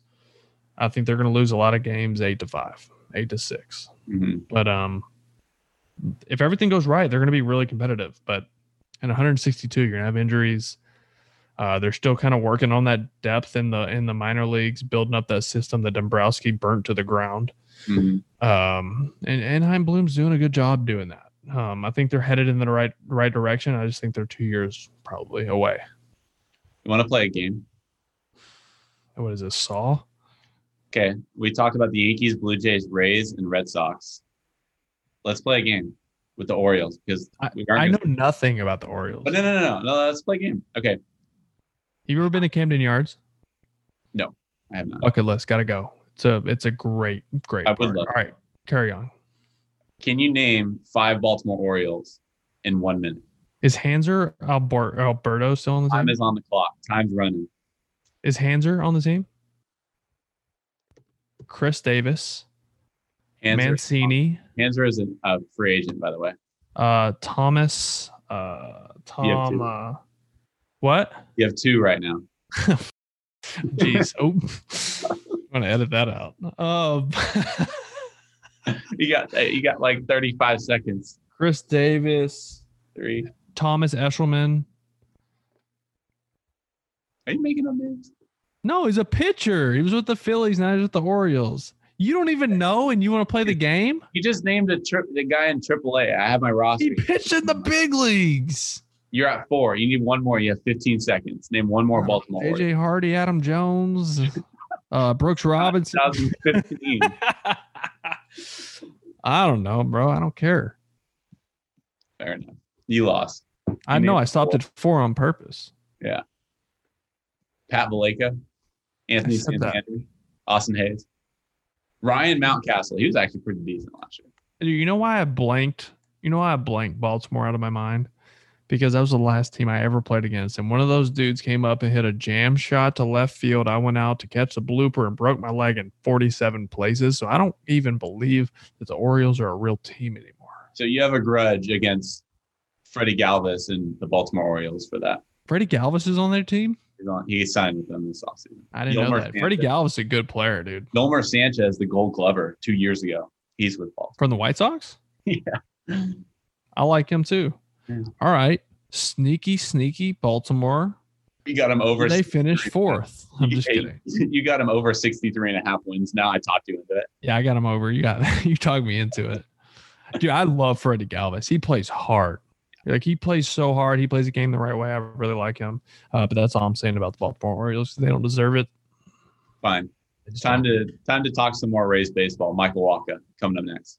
Speaker 2: I think they're going to lose a lot of games, eight to five, eight to six.
Speaker 1: hmm
Speaker 2: But um, if everything goes right, they're going to be really competitive. But in 162, you're going to have injuries. Uh, they're still kind of working on that depth in the in the minor leagues, building up that system that Dombrowski burnt to the ground.
Speaker 1: hmm
Speaker 2: Um, and Anaheim Bloom's doing a good job doing that. Um, I think they're headed in the right right direction. I just think they're two years probably away.
Speaker 1: You want to play a game?
Speaker 2: What is this? Saw?
Speaker 1: Okay. We talked about the Yankees, Blue Jays, Rays, and Red Sox. Let's play a game with the Orioles because
Speaker 2: I, I know nothing about the Orioles.
Speaker 1: But no, no, no, no, no. Let's play a game. Okay.
Speaker 2: You ever been to Camden Yards?
Speaker 1: No, I have not.
Speaker 2: Bucket list, gotta go. It's a it's a great great.
Speaker 1: I would
Speaker 2: park.
Speaker 1: love
Speaker 2: All right, carry on.
Speaker 1: Can you name five Baltimore Orioles in one minute?
Speaker 2: Is Hanser Albert, Alberto still on the team?
Speaker 1: Time is on the clock. Time's running.
Speaker 2: Is Hanser on the team? Chris Davis,
Speaker 1: Hanser,
Speaker 2: Mancini,
Speaker 1: Hanser is a uh, free agent, by the way.
Speaker 2: uh, Thomas, uh, Tom. What?
Speaker 1: You have two right now.
Speaker 2: Jeez. oh, I'm gonna edit that out. Um,
Speaker 1: You got you got like 35 seconds.
Speaker 2: Chris Davis,
Speaker 1: Three.
Speaker 2: Thomas Eshelman.
Speaker 1: Are you making up names?
Speaker 2: No, he's a pitcher. He was with the Phillies, now he's with the Orioles. You don't even know, and you want to play the game?
Speaker 1: You just named a trip the guy in AAA. I have my roster.
Speaker 2: He pitched in the big leagues.
Speaker 1: You're at four. You need one more. You have 15 seconds. Name one more Baltimore. Orioles.
Speaker 2: AJ Hardy, Adam Jones, uh, Brooks Robinson.
Speaker 1: 2015.
Speaker 2: I don't know, bro. I don't care.
Speaker 1: Fair enough. You lost.
Speaker 2: I know I stopped
Speaker 1: four.
Speaker 2: at four on purpose. Yeah.
Speaker 1: Pat Valaika, Anthony
Speaker 2: I said that.
Speaker 1: Santander, Austin Hays, Ryan Mountcastle. He was actually pretty decent last year.
Speaker 2: Dude, You know why I blanked? You know why I blanked Baltimore out of my mind? Because that was the last team I ever played against. And one of those dudes came up and hit a jam shot to left field. I went out to catch the blooper and broke my leg in 47 places. So I don't even believe that the Orioles are a real team anymore.
Speaker 1: So you have a grudge against Freddie Galvis and the Baltimore Orioles for that.
Speaker 2: Freddie Galvis is on their team?
Speaker 1: He's on, he signed with them this offseason.
Speaker 2: I didn't know that. Freddie Galvis is a good player, dude.
Speaker 1: Yolmer Sanchez, the Gold Glover, two years ago. He's with Baltimore.
Speaker 2: From the White Sox?
Speaker 1: Yeah.
Speaker 2: I like him too.
Speaker 1: Yeah.
Speaker 2: All right. Sneaky, sneaky Baltimore.
Speaker 1: You got them over.
Speaker 2: They finished fourth. I'm
Speaker 1: you,
Speaker 2: just
Speaker 1: hey,
Speaker 2: kidding.
Speaker 1: You got them over 63 and a half wins. Now I talked you into it.
Speaker 2: Yeah, I got them over. You got you talked me into it. Dude, I love Freddie Galvis. He plays hard. Like he plays so hard. He plays the game the right way. I really like him. Uh, but that's all I'm saying about the Baltimore Orioles. They don't deserve it.
Speaker 1: Fine.
Speaker 2: It's
Speaker 1: Time
Speaker 2: don't.
Speaker 1: to time to talk some more Rays baseball. Michael Wacha coming up next.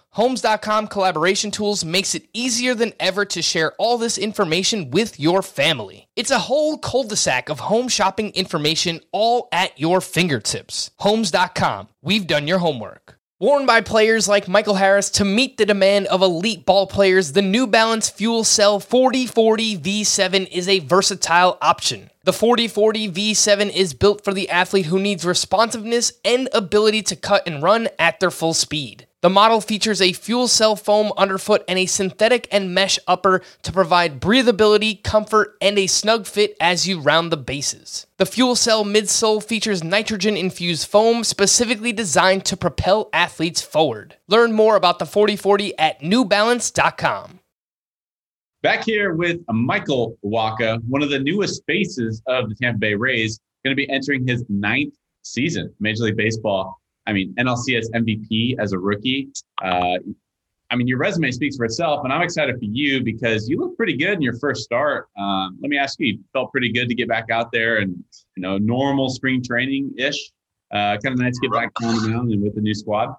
Speaker 3: Homes.com collaboration tools makes it easier than ever to share all this information with your family. It's a whole cul-de-sac of home shopping information all at your fingertips. Homes.com. We've done your homework. Worn by players like Michael Harris to meet the demand of elite ball players, the New Balance Fuel Cell 4040 V7 is a versatile option. The 4040 V7 is built for the athlete who needs responsiveness and ability to cut and run at their full speed. The model features a fuel cell foam underfoot and a synthetic and mesh upper to provide breathability, comfort, and a snug fit as you round the bases. The fuel cell midsole features nitrogen infused foam specifically designed to propel athletes forward. Learn more about the 4040 at newbalance.com.
Speaker 1: Back here with Michael Wacha, one of the newest faces of the Tampa Bay Rays, going to be entering his ninth season, Major League Baseball. I mean, NLCS MVP as a rookie. Uh, I mean, your resume speaks for itself, and I'm excited for you because you look pretty good in your first start. Um, let me ask you, you felt pretty good to get back out there and you know normal spring training ish. Uh, kind of nice to get back on the mound and with the new squad.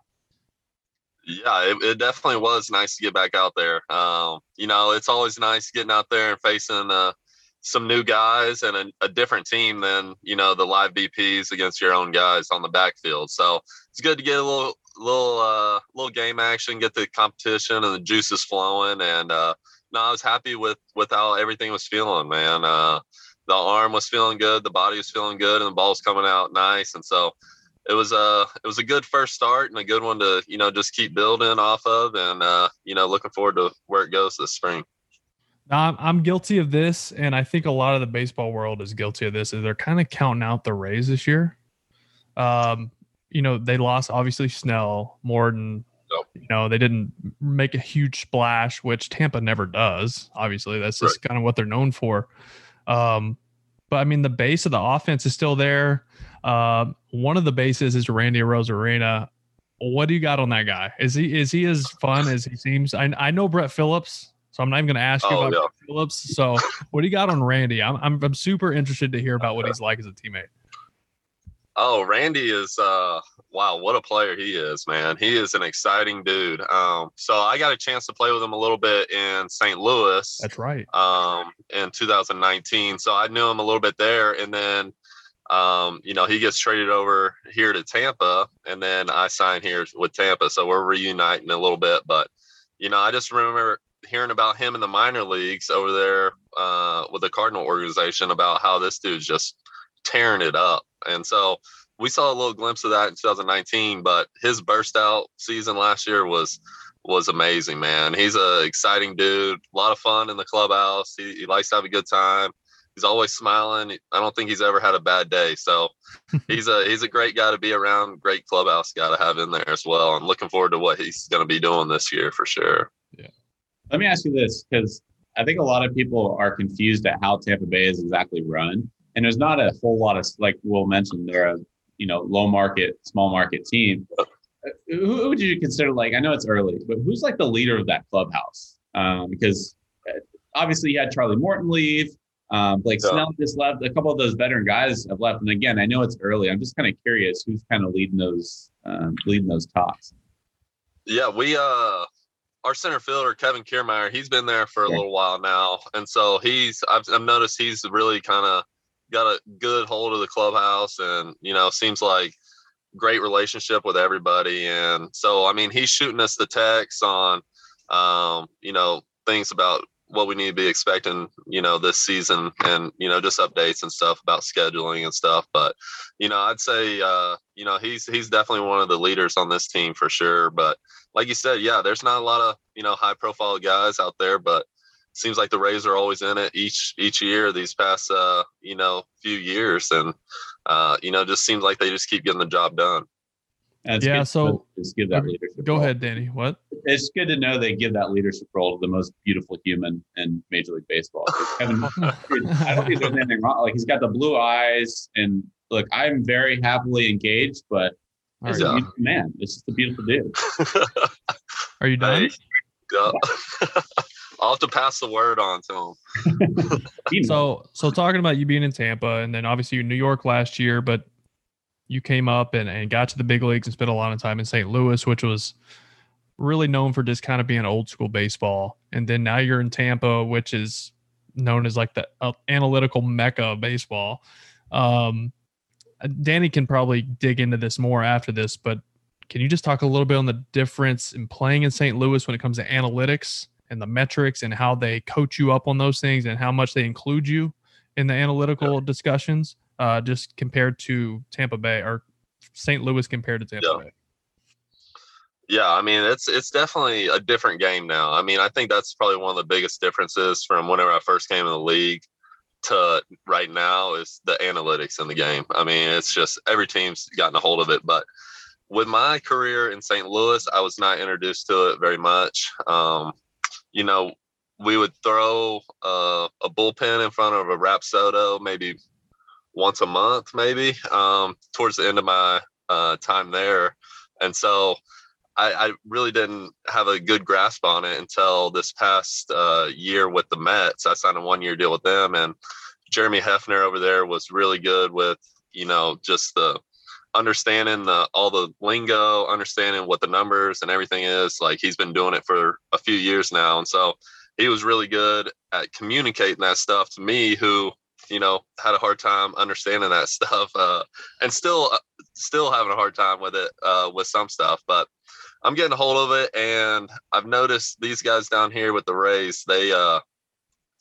Speaker 4: Yeah, it, it, definitely was nice to get back out there. Um, you know, it's always nice getting out there and facing uh, some new guys and a, a, different team than you know the live BPs against your own guys on the backfield. So it's good to get a little little uh, little game action, get the competition and the juices flowing. And uh, no, I was happy with with how everything was feeling, man. Uh, the arm was feeling good, the body was feeling good, and the ball's coming out nice. And so it was a it was a good first start and a good one to you know just keep building off of, and uh, you know looking forward to where it goes this spring.
Speaker 2: I'm, I'm guilty of this, and I think a lot of the baseball world is guilty of this. Is they're kind of counting out the Rays this year. Um, you know, they lost obviously Snell, Morton. Nope. You know, they didn't make a huge splash, which Tampa never does. Obviously, that's just right. kind of what they're known for. Um, but I mean, the base of the offense is still there. Uh, one of the bases is Randy Arozarena. What do you got on that guy? Is he is he as fun as he seems? I I know Brett Phillips so I'm not even going to ask you oh, about yeah. Phillips. So what do you got on Randy? I'm, I'm I'm super interested to hear about what he's like as a teammate.
Speaker 4: Oh, Randy is uh wow, what a player he is, man. He is an exciting dude. Um, so I got a chance to play with him a little bit in St. Louis.
Speaker 2: That's right.
Speaker 4: Um, in 2019. So I knew him a little bit there, and then um, you know, he gets traded over here to Tampa, and then I sign here with Tampa. So we're reuniting a little bit, but you know, I just remember hearing about him in the minor leagues over there uh, with the Cardinal organization about how this dude's just tearing it up. And so we saw a little glimpse of that in 2019, but his burst out season last year was was amazing, man. He's a exciting dude, a lot of fun in the clubhouse. He, he likes to have a good time. He's always smiling. I don't think he's ever had a bad day. So he's a he's a great guy to be around, great clubhouse guy to have in there as well. I'm looking forward to what he's going to be doing this year for sure.
Speaker 1: Let me ask you this because I think a lot of people are confused at how Tampa Bay is exactly run. And there's not a whole lot of, like Will mentioned, they're a you know low market, small market team. Who, would you consider like? I know it's early, but who's like the leader of that clubhouse? Um, because uh, obviously you had Charlie Morton leave. Um, Blake. Snell just left. A couple of those veteran guys have left. And again, I know it's early. I'm just kind of curious who's kind of leading those um, leading those talks.
Speaker 4: Yeah, we uh our center fielder Kevin Kiermaier, he's been there for a yeah. little while now, and so he's I've, I've noticed he's really kind of got a good hold of the clubhouse, and you know seems like great relationship with everybody, and so I mean he's shooting us the texts on um, you know things about what we need to be expecting, you know, this season and, you know, just updates and stuff about scheduling and stuff. But, you know, I'd say, uh, you know, he's, he's definitely one of the leaders on this team for sure. But like you said, yeah, there's not a lot of, you know, high profile guys out there, but seems like the Rays are always in it each, each year, these past, uh, you know, few years. And, uh, you know, just seems like they just keep getting the job done.
Speaker 2: And yeah, so just give that leadership. Go role. ahead, Danny. What?
Speaker 1: It's good to know they give that leadership role to the most beautiful human in Major League Baseball. Kevin, I don't think there's anything wrong. Like he's got the blue eyes, and look, I'm very happily engaged, but
Speaker 2: All
Speaker 1: He's
Speaker 2: right.
Speaker 1: a beautiful man. It's just a beautiful dude.
Speaker 2: Are you done?
Speaker 4: Hey, yeah. I'll have to pass the word on to him.
Speaker 2: So, so talking about you being in Tampa, and then obviously you're in New York last year, but you came up and, and got to the big leagues and spent a lot of time in St. Louis, which was really known for just kind of being old school baseball. And then now you're in Tampa, which is known as like the uh, analytical mecca of baseball. Um, Danny can probably dig into this more after this, but can you just talk a little bit on the difference in playing in St. Louis when it comes to analytics and the metrics and how they coach you up on those things and how much they include you in the analytical discussions, uh, just compared to Tampa Bay or St. Louis compared to Tampa
Speaker 4: Yeah.
Speaker 2: Bay?
Speaker 4: Yeah, I mean it's it's definitely a different game now. I mean, I think that's probably one of the biggest differences from whenever I first came in the league to right now is the analytics in the game. I mean, it's just every team's gotten a hold of it, but with my career in St. Louis, I was not introduced to it very much. Um, you know, we would throw uh, a bullpen in front of a Rapsodo maybe once a month, maybe um, towards the end of my uh, time there, and so I, I really didn't have a good grasp on it until this past uh, year with the Mets. I signed a one year deal with them, and Jeremy Hefner over there was really good with you know just the understanding the all the lingo, understanding what the numbers and everything is. Like he's been doing it for a few years now, and so he was really good at communicating that stuff to me, who you know had a hard time understanding that stuff, uh, and still uh, still having a hard time with it uh, with some stuff, but. I'm getting a hold of it, and I've noticed these guys down here with the Rays. They uh,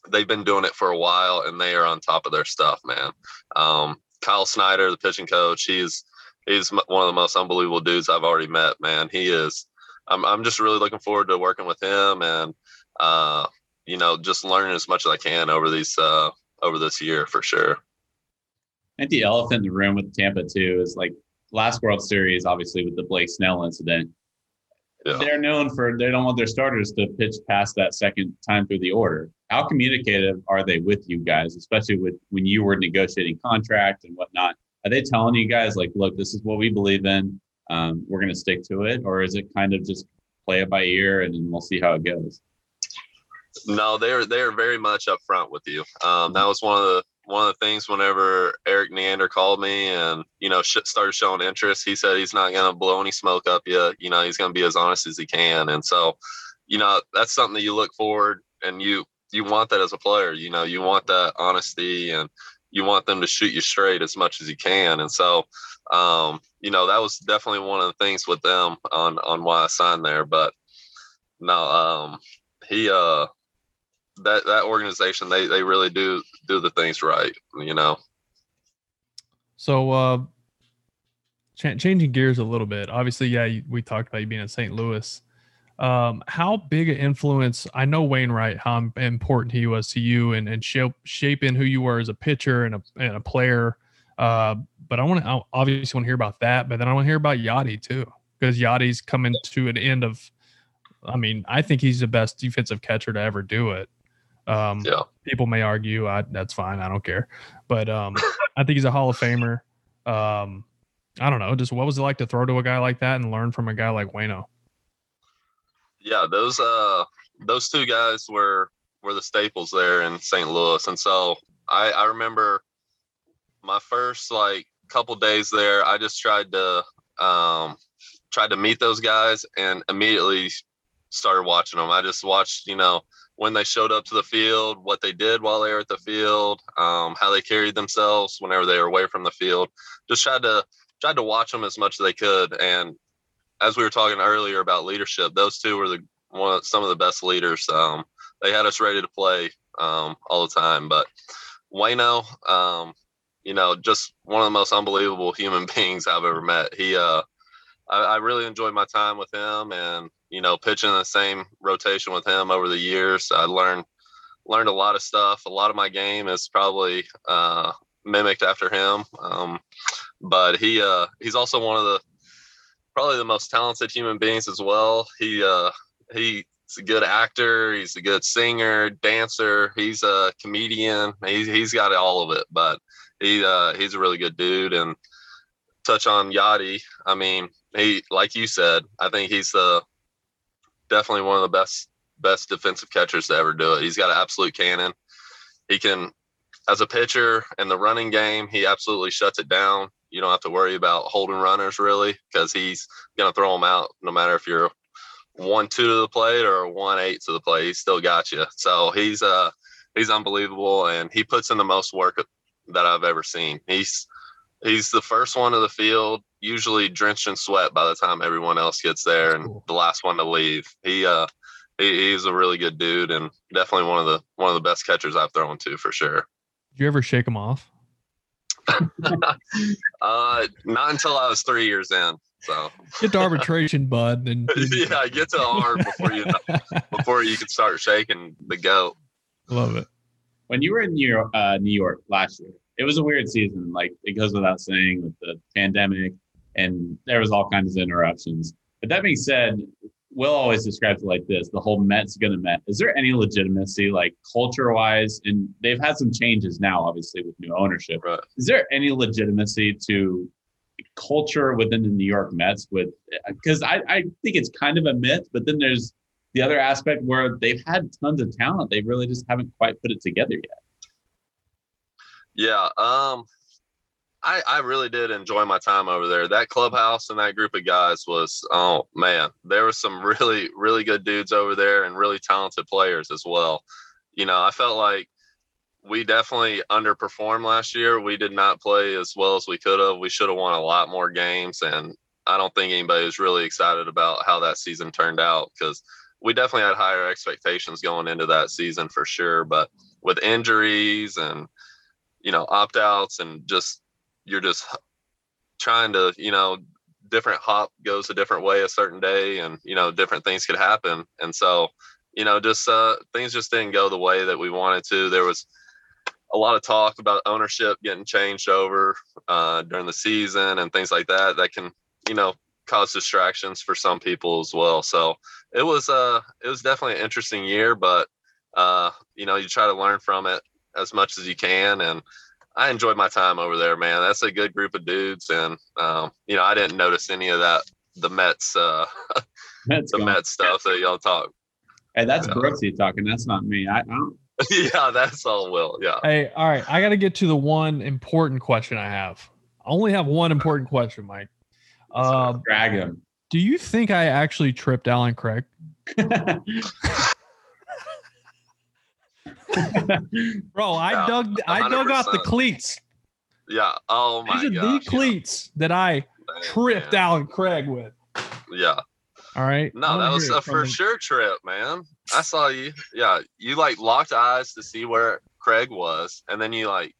Speaker 4: they've been doing it for a while, and they are on top of their stuff, man. Um, Kyle Snyder, the pitching coach, he's he's one of the most unbelievable dudes I've already met, man. He is. I'm I'm just really looking forward to working with him, and uh, you know, just learning as much as I can over these uh, over this year for sure.
Speaker 1: Think the elephant in the room with Tampa too is like last World Series, obviously with the Blake Snell incident.
Speaker 4: Yeah.
Speaker 1: They're known for they don't want their starters to pitch past that second time through the order. How communicative are they with you guys, especially with when you were negotiating contract and whatnot? Are they telling you guys like, look, this is what we believe in. Um, we're going to stick to it, or is it kind of just play it by ear and then we'll see how it goes?
Speaker 4: No, they're they're very much upfront with you. Um, that was one of the one of the things whenever Erik Neander called me and you know started showing interest. He said he's not going to blow any smoke up yet. You know, he's going to be as honest as he can. And so, you know, that's something that you look forward and you you want that as a player. You know, you want that honesty and you want them to shoot you straight as much as you can. And so, um, you know, that was definitely one of the things with them on on why I signed there. But no, um, he uh that that organization they they really do do the things right you know
Speaker 2: So, uh, ch- changing gears a little bit. Obviously, yeah, we talked about you being in St. Louis. Um, how big an influence? I know Wainwright, how important he was to you, and and shape, shaping who you were as a pitcher and a and a player. Uh, but I want to obviously want to hear about that. But then I want to hear about Yadi too, because Yadi's coming to an end of. I mean, I think he's the best defensive catcher to ever do it. Um,
Speaker 4: Yeah.
Speaker 2: People may argue, I, that's fine. I don't care. But um, I think he's a Hall of Famer. Um, I don't know. Just what was it like to throw to a guy like that and learn from a guy like Wayno?
Speaker 4: yeah those uh those two guys were were the staples there in st louis and so i i remember my first like couple days there i just tried to um tried to meet those guys and immediately started watching them i just watched you know when they showed up to the field what they did while they were at the field um, how they carried themselves whenever they were away from the field just tried to tried to watch them as much as they could and as we were talking earlier about leadership, those two were the one of, some of the best leaders. Um, they had us ready to play um, all the time. But Wayno, um, you know, just one of the most unbelievable human beings I've ever met. He, uh, I, I really enjoyed my time with him, and you know, pitching the same rotation with him over the years. I learned learned a lot of stuff. A lot of my game is probably uh, mimicked after him. Um, but he uh, he's also one of the probably the most talented human beings as well. He uh he's a good actor, he's a good singer, dancer, he's a comedian. He's he's got all of it, but he uh he's a really good dude and touch on Yadi. I mean, he like you said, I think he's the definitely one of the best best defensive catchers to ever do it. He's got an absolute cannon. He can, as a pitcher in the running game, he absolutely shuts it down. You don't have to worry about holding runners really because he's going to throw them out no matter if you're one two to the plate or one eight to the plate. He's still got you. So he's uh he's unbelievable and he puts in the most work that I've ever seen. He's he's the first one to the field, usually drenched in sweat by the time everyone else gets there, and cool. the last one to leave. He uh he, he's a really good dude and definitely one of the one of the best catchers I've thrown to for sure.
Speaker 2: Did you ever shake him off?
Speaker 4: uh, not until I was three years in. So
Speaker 2: get to arbitration, bud, and
Speaker 4: yeah, get to the arm before you before you can start shaking the goat.
Speaker 2: Love it.
Speaker 1: When you were in New York, uh, New York last year, it was a weird season. Like it goes without saying with the pandemic, and there was all kinds of interruptions. But that being said, Will always describes it like this: the whole Mets gonna Met. Is there any legitimacy, like culture wise? And they've had some changes now, obviously with new ownership.
Speaker 4: Right.
Speaker 1: Is there any legitimacy to culture within the New York Mets? With because I, I think it's kind of a myth, but then there's the other aspect where they've had tons of talent, they really just haven't quite put it together yet.
Speaker 4: Yeah, um, I, I really did enjoy my time over there. That clubhouse and that group of guys was, oh man, there were some really, really good dudes over there and really talented players as well. You know, I felt like we definitely underperformed last year. We did not play as well as we could have. We should have won a lot more games. And I don't think anybody was really excited about how that season turned out because we definitely had higher expectations going into that season for sure. But with injuries and, you know, opt outs and just you're just trying to, you know, different hop goes a different way a certain day and, you know, different things could happen. And so, you know, just uh, things just didn't go the way that we wanted to. There was a lot of talk about ownership getting changed over uh, during the season and things like that. That can, you know, cause distractions for some people as well. So it was, uh, it was definitely an interesting year, but, uh, you know, you try to learn from it as much as you can. And I enjoyed my time over there, man. That's a good group of dudes, and um, you know, I didn't notice any of that the Mets, uh, Mets the gone. Mets stuff that y'all talk.
Speaker 1: Hey, that's yeah. Brooksy talking. That's not me. I, I don't.
Speaker 4: yeah, that's all Will. Yeah.
Speaker 2: Hey, all right. I got to get to the one important question I have. I only have one important question, Mike.
Speaker 1: Uh, Drag him.
Speaker 2: Do you think I actually tripped Allen Craig? Bro, I yeah, dug I 100%. dug out the cleats.
Speaker 4: Yeah. Oh my god.
Speaker 2: These are the cleats yeah. that I tripped man. Allen Craig with.
Speaker 4: Yeah.
Speaker 2: All right.
Speaker 4: No, that was a for sure trip, man. I saw you. Yeah, you like locked eyes to see where Craig was, and then you like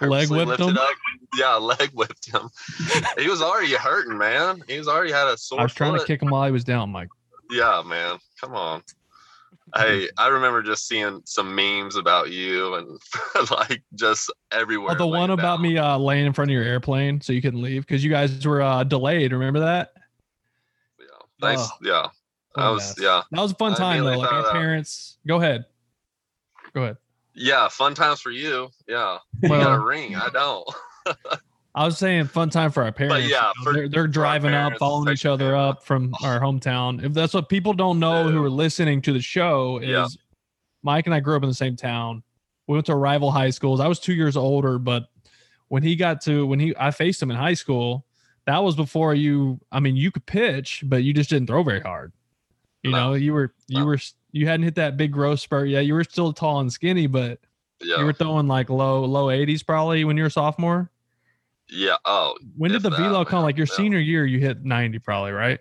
Speaker 2: leg whipped him. Up.
Speaker 4: Yeah, leg whipped him. he was already hurting, man. He was already had a sore.
Speaker 2: I was trying
Speaker 4: foot.
Speaker 2: to kick him while he was down, Mike.
Speaker 4: Yeah, man. Come on. Hey, I remember just seeing some memes about you and like just everywhere.
Speaker 2: Oh, the one about
Speaker 4: down.
Speaker 2: me uh, laying in front of your airplane so you couldn't leave because you guys were uh, delayed. Remember that?
Speaker 4: Yeah. Nice. Oh, yeah. That was yeah.
Speaker 2: That was a fun time though. Like our parents. Go ahead. Go ahead.
Speaker 4: Yeah, fun times for you. Yeah. You well, got a ring. I don't.
Speaker 2: I was saying fun time for our parents.
Speaker 4: But yeah,
Speaker 2: for, they're, they're driving up, following each other up from our hometown. If that's what people don't know who are listening to the show is yeah. Mike and I grew up in the same town. We went to rival high schools. I was two years older, but when he got to when he I faced him in high school, that was before you. I mean, you could pitch, but you just didn't throw very hard. You no. know, you were you no. were you hadn't hit that big growth spurt yet. You were still tall and skinny, but yeah. you were throwing like low low 80s probably when you were a sophomore.
Speaker 4: Yeah. Oh.
Speaker 2: When did the velo come? Like your yeah. senior year, you hit 90 probably, right?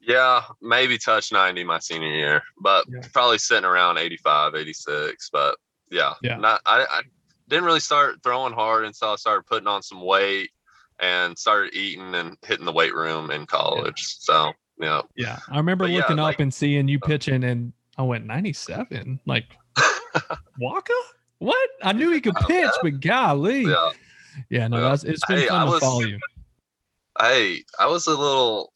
Speaker 4: Yeah, maybe touch 90 my senior year, but yeah. probably sitting around 85, 86. But yeah, yeah. Not, I, I didn't really start throwing hard until I started putting on some weight and started eating and hitting the weight room in college. Yeah. So, yeah.
Speaker 2: Yeah. I remember but looking yeah, up like, and seeing you uh, pitching and I went 97. Like, Wacha? What? I knew he could pitch, but golly. Yeah. Yeah, no, yeah. it's been hey, fun was, to follow you.
Speaker 4: Hey, I was a little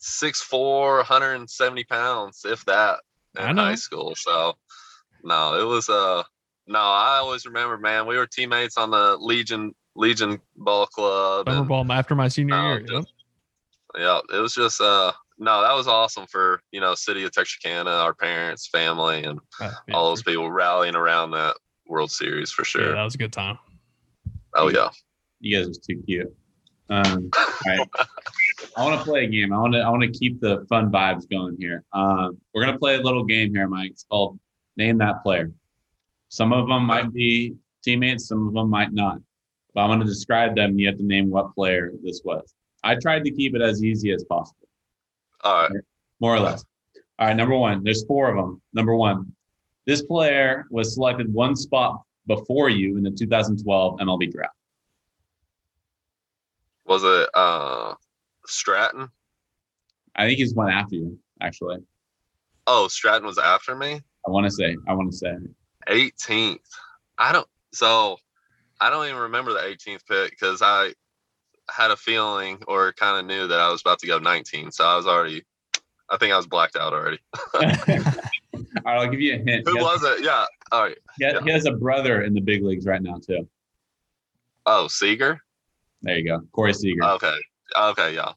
Speaker 4: 6'4", 170 pounds, if that, in high school. So, no, it was uh no, I always remember, man. We were teammates on the Legion Legion Ball Club.
Speaker 2: Summer
Speaker 4: and-
Speaker 2: ball after my senior year.
Speaker 4: Just- yeah, it was just uh no, that was awesome for you know city of Texarkana, our parents, family, and
Speaker 2: Uh, yeah,
Speaker 4: all those people rallying around that World Series for
Speaker 2: yeah,
Speaker 4: sure.
Speaker 2: that was a good time.
Speaker 4: Oh yeah,
Speaker 1: You guys are too cute. Um, right. I want to play a game. I want to. I want to keep the fun vibes going here. Um, we're gonna play a little game here, Mike. It's called Name That Player. Some of them might be teammates. Some of them might not. But I'm gonna describe them. You have to name what player this was. I tried to keep it as easy as possible,
Speaker 4: all right.
Speaker 1: more or less. All right. Number one. There's four of them. Number one. This player was selected one spot before you in the 2012 MLB draft.
Speaker 4: Was it uh Stratton?
Speaker 1: I think he's one after you. Actually,
Speaker 4: Oh, Stratton was after me.
Speaker 1: I want to say. I want to say.
Speaker 4: 18th. I don't. So I don't even remember the 18th pick because I had a feeling or kind of knew that I was about to go 19. So I was already. I think I was blacked out already.
Speaker 1: All right, I'll give you a hint.
Speaker 4: Who was it? Yeah. All right.
Speaker 1: he has- he has a brother in the big leagues right now too.
Speaker 4: Oh, Seager.
Speaker 1: There you go, Corey Seager.
Speaker 4: Okay. Okay. Yeah.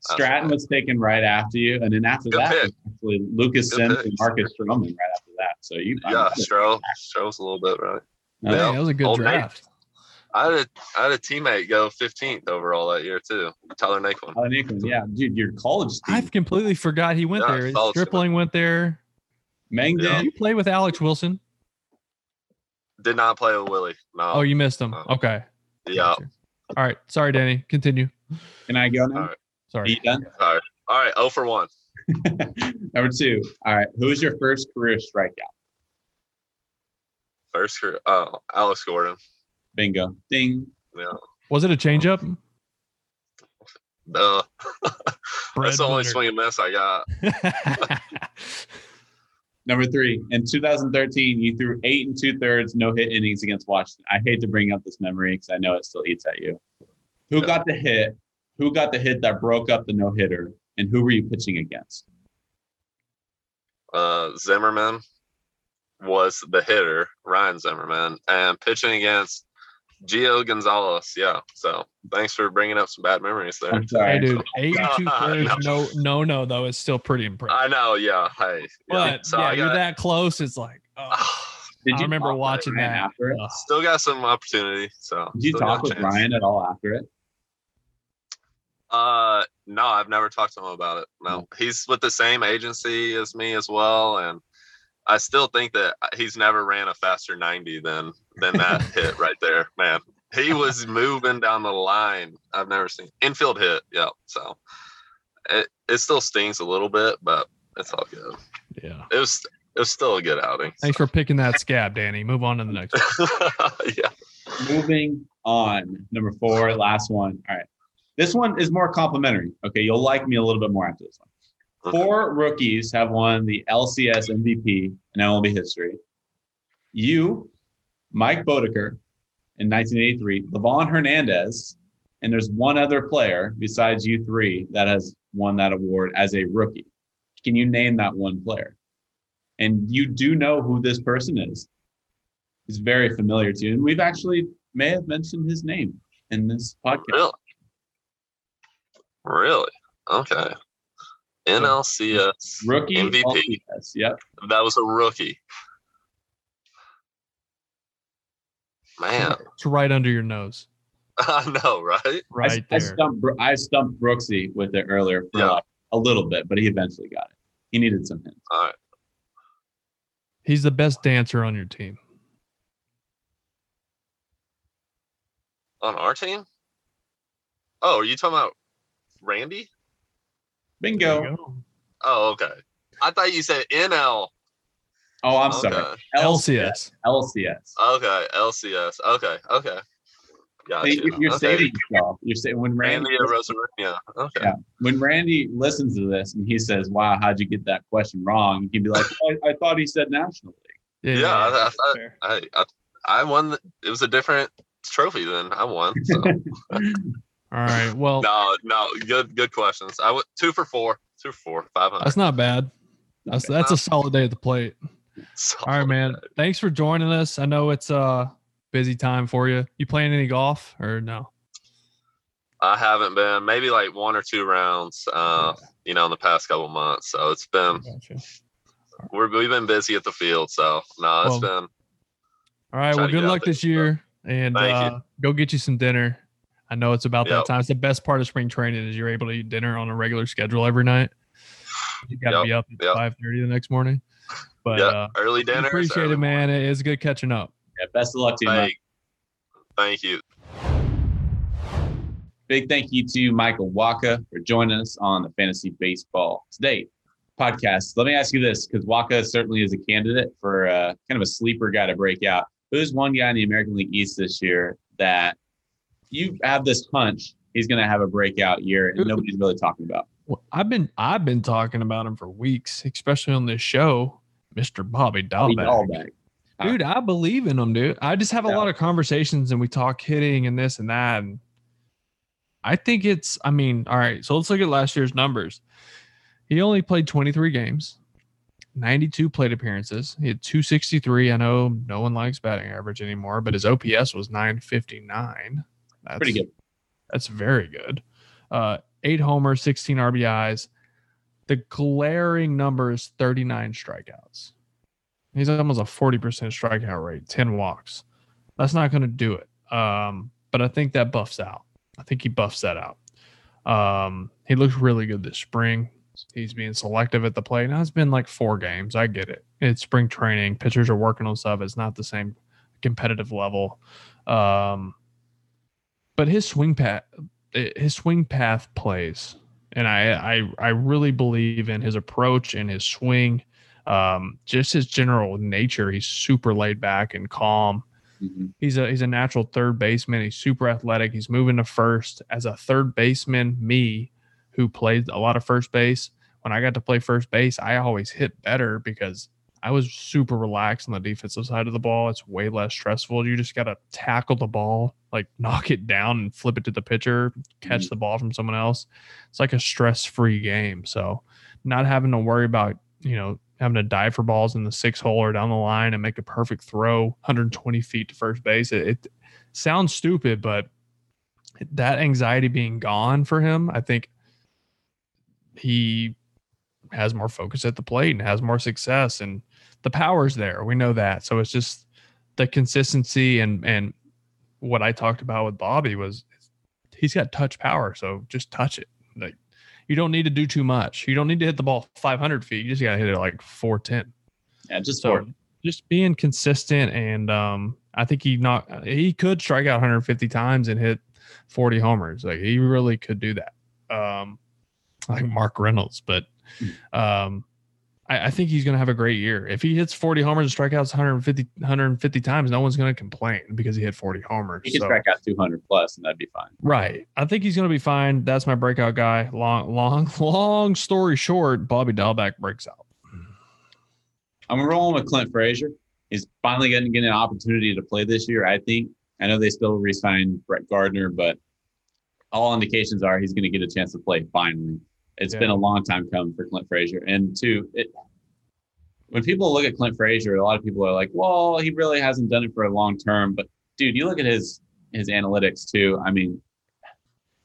Speaker 1: Stratton was taken right after you, and then after
Speaker 4: Good
Speaker 1: that, actually Lucas
Speaker 4: Good
Speaker 1: Sims and Marcus Stroman right after that. So you,
Speaker 4: Yeah. Stro. Stro's a little bit right.
Speaker 1: No,
Speaker 4: Yeah.
Speaker 2: Hey, that was a good
Speaker 4: Old Nate.
Speaker 2: draft.
Speaker 4: I had a I had a teammate go 15th overall that year too. Tyler Naquin.
Speaker 1: Alan Aikman, yeah, dude, your college team,
Speaker 2: I've completely forgot he went
Speaker 4: Yeah,
Speaker 2: there.
Speaker 4: solid
Speaker 2: Stripling went there.
Speaker 1: Mangden.
Speaker 4: Yeah.
Speaker 2: Did you play with Alex Wilson?
Speaker 4: Did not play with Willie. No.
Speaker 2: Oh, you missed him.
Speaker 4: Oh.
Speaker 2: Okay.
Speaker 4: yeah.
Speaker 2: All right. Sorry, Danny. Continue.
Speaker 1: Can I go now?
Speaker 4: All right.
Speaker 1: Are
Speaker 2: Sorry.
Speaker 1: you done?
Speaker 4: All right. All right. 0 for 1.
Speaker 1: Number two. All right, who was your first career strikeout?
Speaker 4: First career. Oh, Alex Gordon.
Speaker 1: Bingo, ding.
Speaker 4: Yeah.
Speaker 2: Was it a changeup?
Speaker 4: Duh.
Speaker 2: Bread
Speaker 4: That's the only swing and miss I got.
Speaker 1: Number three, in 2013, you threw eight and two thirds no hit innings against Washington. I hate to bring up this memory because I know it still eats at you. Who
Speaker 4: Yeah.
Speaker 1: got the hit? Who got the hit that broke up the no hitter? And who were you pitching against?
Speaker 4: Uh, Zimmerman was the hitter, Ryan Zimmerman, and pitching against Gio Gonzalez. Yeah. So thanks for bringing up some bad memories there.
Speaker 1: I'm sorry.
Speaker 2: hey, dude. Eight and two
Speaker 4: No.
Speaker 2: No, no, no, though. It's still pretty impressive.
Speaker 4: I know. Yeah. Hey. Yeah.
Speaker 2: But
Speaker 4: so
Speaker 2: yeah,
Speaker 4: I
Speaker 2: you're that close. It's like, oh,
Speaker 1: Did
Speaker 2: I
Speaker 1: you
Speaker 2: remember watching that.
Speaker 1: after it?
Speaker 4: Still got some opportunity. So
Speaker 1: Did you talk with
Speaker 4: chance.
Speaker 1: Ryan at all after it?
Speaker 4: Uh, no, I've never talked to him about it. No, he's with the same agency as me as well, and I still think that uh, he's never ran a faster ninety than than that hit right there, man. He was moving down the line. I've never seen infield hit. Yeah, so it it still stings a little bit, but it's all good.
Speaker 2: yeah.
Speaker 4: It was it was still a good outing.
Speaker 2: Thanks for picking that scab, Danny. Move on to the next one.
Speaker 4: yeah.
Speaker 1: Moving on. Number four, last one. All right. This one is more complimentary. Okay. You'll like me a little bit more after this one. Four rookies have won the LCS MVP in MLB history. You, Mike Boddicker in 1983, Livan Hernandez, and there's one other player besides you three that has won that award as a rookie. Can you name that one player? And you do know who this person is. He's very familiar to you. And we've actually may have mentioned his name in this podcast.
Speaker 4: Really? Really? Okay. NLCS
Speaker 1: Rookie
Speaker 4: MVP.
Speaker 1: LCS. Yep.
Speaker 4: That was a rookie. Man,
Speaker 2: It's right under your nose.
Speaker 4: I know, right?
Speaker 2: Right
Speaker 1: I, I
Speaker 2: there.
Speaker 1: stumped Bro- I stumped Brooksy with it earlier for
Speaker 4: Yeah.
Speaker 1: like a little bit, but he eventually got it. He needed some hints.
Speaker 4: All right.
Speaker 2: He's the best dancer on your team.
Speaker 4: On our team? Oh, are you talking about Randy?
Speaker 2: There
Speaker 1: Bingo.
Speaker 4: Oh, okay. I thought you said NL.
Speaker 1: Oh, I'm
Speaker 4: okay.
Speaker 1: sorry.
Speaker 2: LCS.
Speaker 1: LCS.
Speaker 4: Okay, LCS. Okay, okay. Gotcha.
Speaker 1: See, you- You're
Speaker 4: okay.
Speaker 1: saving yourself. You're saying when Randy
Speaker 4: Randy Arozarena. Okay.
Speaker 1: Yeah. when Randy listens to this and he says, "Wow, how'd you get that question wrong?" You can be like, I, "I thought he said National League."
Speaker 4: Yeah, I, I thought. I, I I won. The, it was a different trophy than I won. So.
Speaker 2: All right. Well,
Speaker 4: no, no, good, good questions. I went two for four, two for four, five hundred.
Speaker 2: that's not bad. That's that's a solid day at the plate. All right, man. Thanks for joining us. I know it's a busy time for you. You playing any golf or no?
Speaker 4: I haven't been maybe like one or two rounds, uh, you know, in the past couple months. So it's been
Speaker 2: Gotcha.
Speaker 4: we're we've been busy at the field. So no, it's
Speaker 2: Well,
Speaker 4: been
Speaker 2: All right. Well, good luck this year, and uh, go get you some dinner. I know it's about that time. It's the best part of spring training is you're able to eat dinner on a regular schedule every night. You got to
Speaker 4: Yep,
Speaker 2: be up at
Speaker 4: yep.
Speaker 2: five thirty the next morning. But
Speaker 4: yeah,
Speaker 2: uh,
Speaker 4: early
Speaker 2: we
Speaker 4: dinner.
Speaker 2: appreciate it, man. It is good catching up.
Speaker 1: Yeah, best of luck to you, Mike.
Speaker 4: Thank, thank you.
Speaker 1: Big thank you to Michael Wacha for joining us on the Fantasy Baseball Today podcast. Let me ask you this, because Waka certainly is a candidate for uh, kind of a sleeper guy to break out. Who's one guy in the American League East this year that you have this hunch he's going to have a breakout year and nobody's really talking about?
Speaker 2: Well, I've been I've been talking about him for weeks, especially on this show, Mr. Bobby Dalbec.
Speaker 1: Dalbec. Uh,
Speaker 2: dude, I believe in him, dude. I just have a
Speaker 1: Yeah.
Speaker 2: lot of conversations and we talk hitting and this and that. And I think it's, I mean, all right. So let's look at last year's numbers. He only played 23 games, 92 plate appearances. He had 263. I know no one likes batting average anymore, but his OPS was 959. That's
Speaker 1: Pretty good.
Speaker 2: That's very good. Uh, eight homers, 16 RBIs. The glaring number is 39 strikeouts. He's almost a 40% strikeout rate, 10 walks. That's not going to do it. Um, but I think that buffs out. I think he buffs that out. Um, he looks really good this spring. He's being selective at the plate. Now it's been like four games. I get it. It's spring training. Pitchers are working on stuff. It's not the same competitive level. Um, but his swing path, his swing path plays, and I, I, I really believe in his approach and his swing. Um, just his general nature. He's super laid back and calm.
Speaker 1: Mhm.
Speaker 2: He's a he's a natural third baseman. He's super athletic. He's moving to first as a third baseman. Me, who played a lot of first base, when I got to play first base, I always hit better because I was super relaxed on the defensive side of the ball. It's way less stressful. You just got to tackle the ball, like knock it down and flip it to the pitcher, catch
Speaker 1: Mhm.
Speaker 2: the ball from someone else. It's like a stress free game. So, not having to worry about, you know, having to dive for balls in the six hole or down the line and make a perfect throw 120 feet to first base. It, it sounds stupid, but that anxiety being gone for him, I think he has more focus at the plate and has more success and the power's there. We know that. So it's just the consistency and and what I talked about with Bobby was he's got touch power. So just touch it. Like you don't need to do too much. You don't need to hit the ball 500 feet. You just got to hit it like 410.
Speaker 1: Yeah, just
Speaker 2: So
Speaker 1: for
Speaker 2: just being consistent and um I think he not he could strike out 150 times and hit 40 homers. Like he really could do that. Um like Mark Reynolds, but um I, I think he's gonna have a great year. If he hits 40 homers and strikeouts 150 150 times, no one's gonna complain because he hit 40 homers.
Speaker 1: he could
Speaker 2: So-
Speaker 1: strike out 200 plus, and that'd be fine.
Speaker 2: Right. I think he's going to be fine. That's my breakout guy. Long, long, long story short, Bobby Dalbec breaks out.
Speaker 1: I'm rolling with Clint Frazier. He's finally going to get an opportunity to play this year. I think. I know they still re-signed Brett Gardner, but all indications are he's going to get a chance to play finally. It's
Speaker 2: Yeah.
Speaker 1: been a long time coming for Clint Frazier. And two, it, when people look at Clint Frazier, a lot of people are like, "Well, he really hasn't done it for a long term." But dude, you look at his his analytics too. I mean,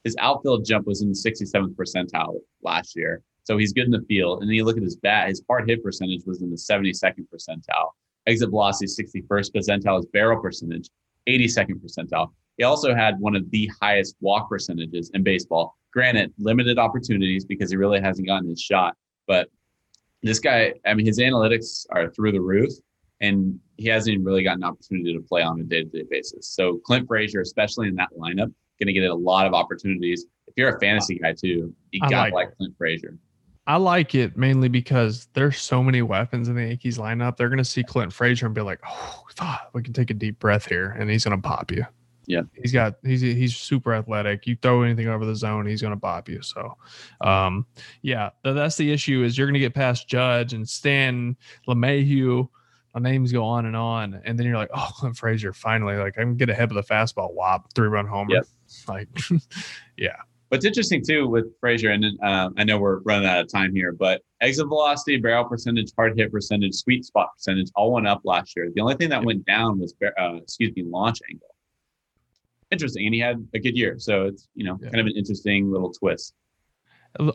Speaker 1: his outfield jump was in the 67th percentile last year. So he's good in the field. And then you look at his bat, his hard hit percentage was in the 72nd percentile. Exit velocity, 61st percentile. His barrel percentage, 82nd percentile. He also had one of the highest walk percentages in baseball. Granted, limited opportunities because he really hasn't gotten his shot. But this guy, I mean, his analytics are through the roof, and he hasn't even really gotten an opportunity to play on a day to day basis. So Clint Frazier, especially in that lineup, going to get a lot of opportunities. If you're a fantasy guy too, you got
Speaker 2: like
Speaker 1: like Clint Frazier.
Speaker 2: I like it mainly because there's so many weapons in the Yankees lineup. They're going to see Clint Frazier and be like, "Oh, we can take a deep breath here," and he's going to pop you.
Speaker 1: Yeah.
Speaker 2: he's got he's he's super athletic. You throw anything over the zone, he's going to pop you. So, um, yeah, th- that's the issue is you're going to get past Judge and Stan LeMahieu. My names go on and on, and then you're like, "Oh, Clint Frazier, finally! Like I can get ahead of the fastball, wop, three run homer."
Speaker 1: Yep.
Speaker 2: Like, yeah.
Speaker 1: What's interesting too with Frazier, and uh, I know we're running out of time here, but exit velocity, barrel percentage, hard hit percentage, sweet spot percentage all went up last year. The only thing that went down was, uh, excuse me, launch angle. Interesting, and he had a good year, so it's you know yeah. kind of an interesting little twist.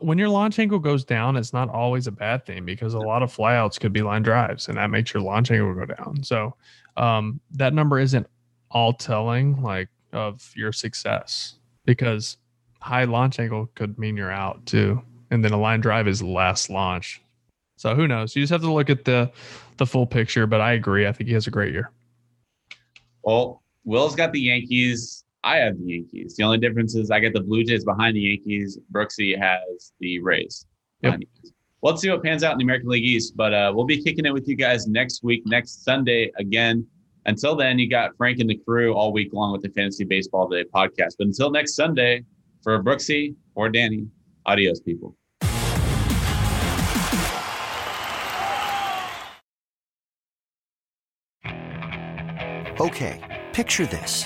Speaker 2: When your launch angle goes down, it's not always a bad thing because a lot of flyouts could be line drives, and that makes your launch angle go down. So um, that number isn't all telling like of your success because high launch angle could mean you're out too. And then a line drive is last launch. So who knows? You just have to look at the the full picture. But I agree. I think he has a great year.
Speaker 1: Well, Will's got the Yankees. I have the Yankees. The only difference is I get the Blue Jays behind the Yankees. Brooksy has the Rays. Yep. Well, let's see what pans out in the American League East. But uh, we'll be kicking it with you guys next week, next Sunday again. Until then, you got Frank and the crew all week long with the Fantasy Baseball Today podcast. But until next Sunday, for Brooksy or Danny, adios, people.
Speaker 5: Okay, picture this.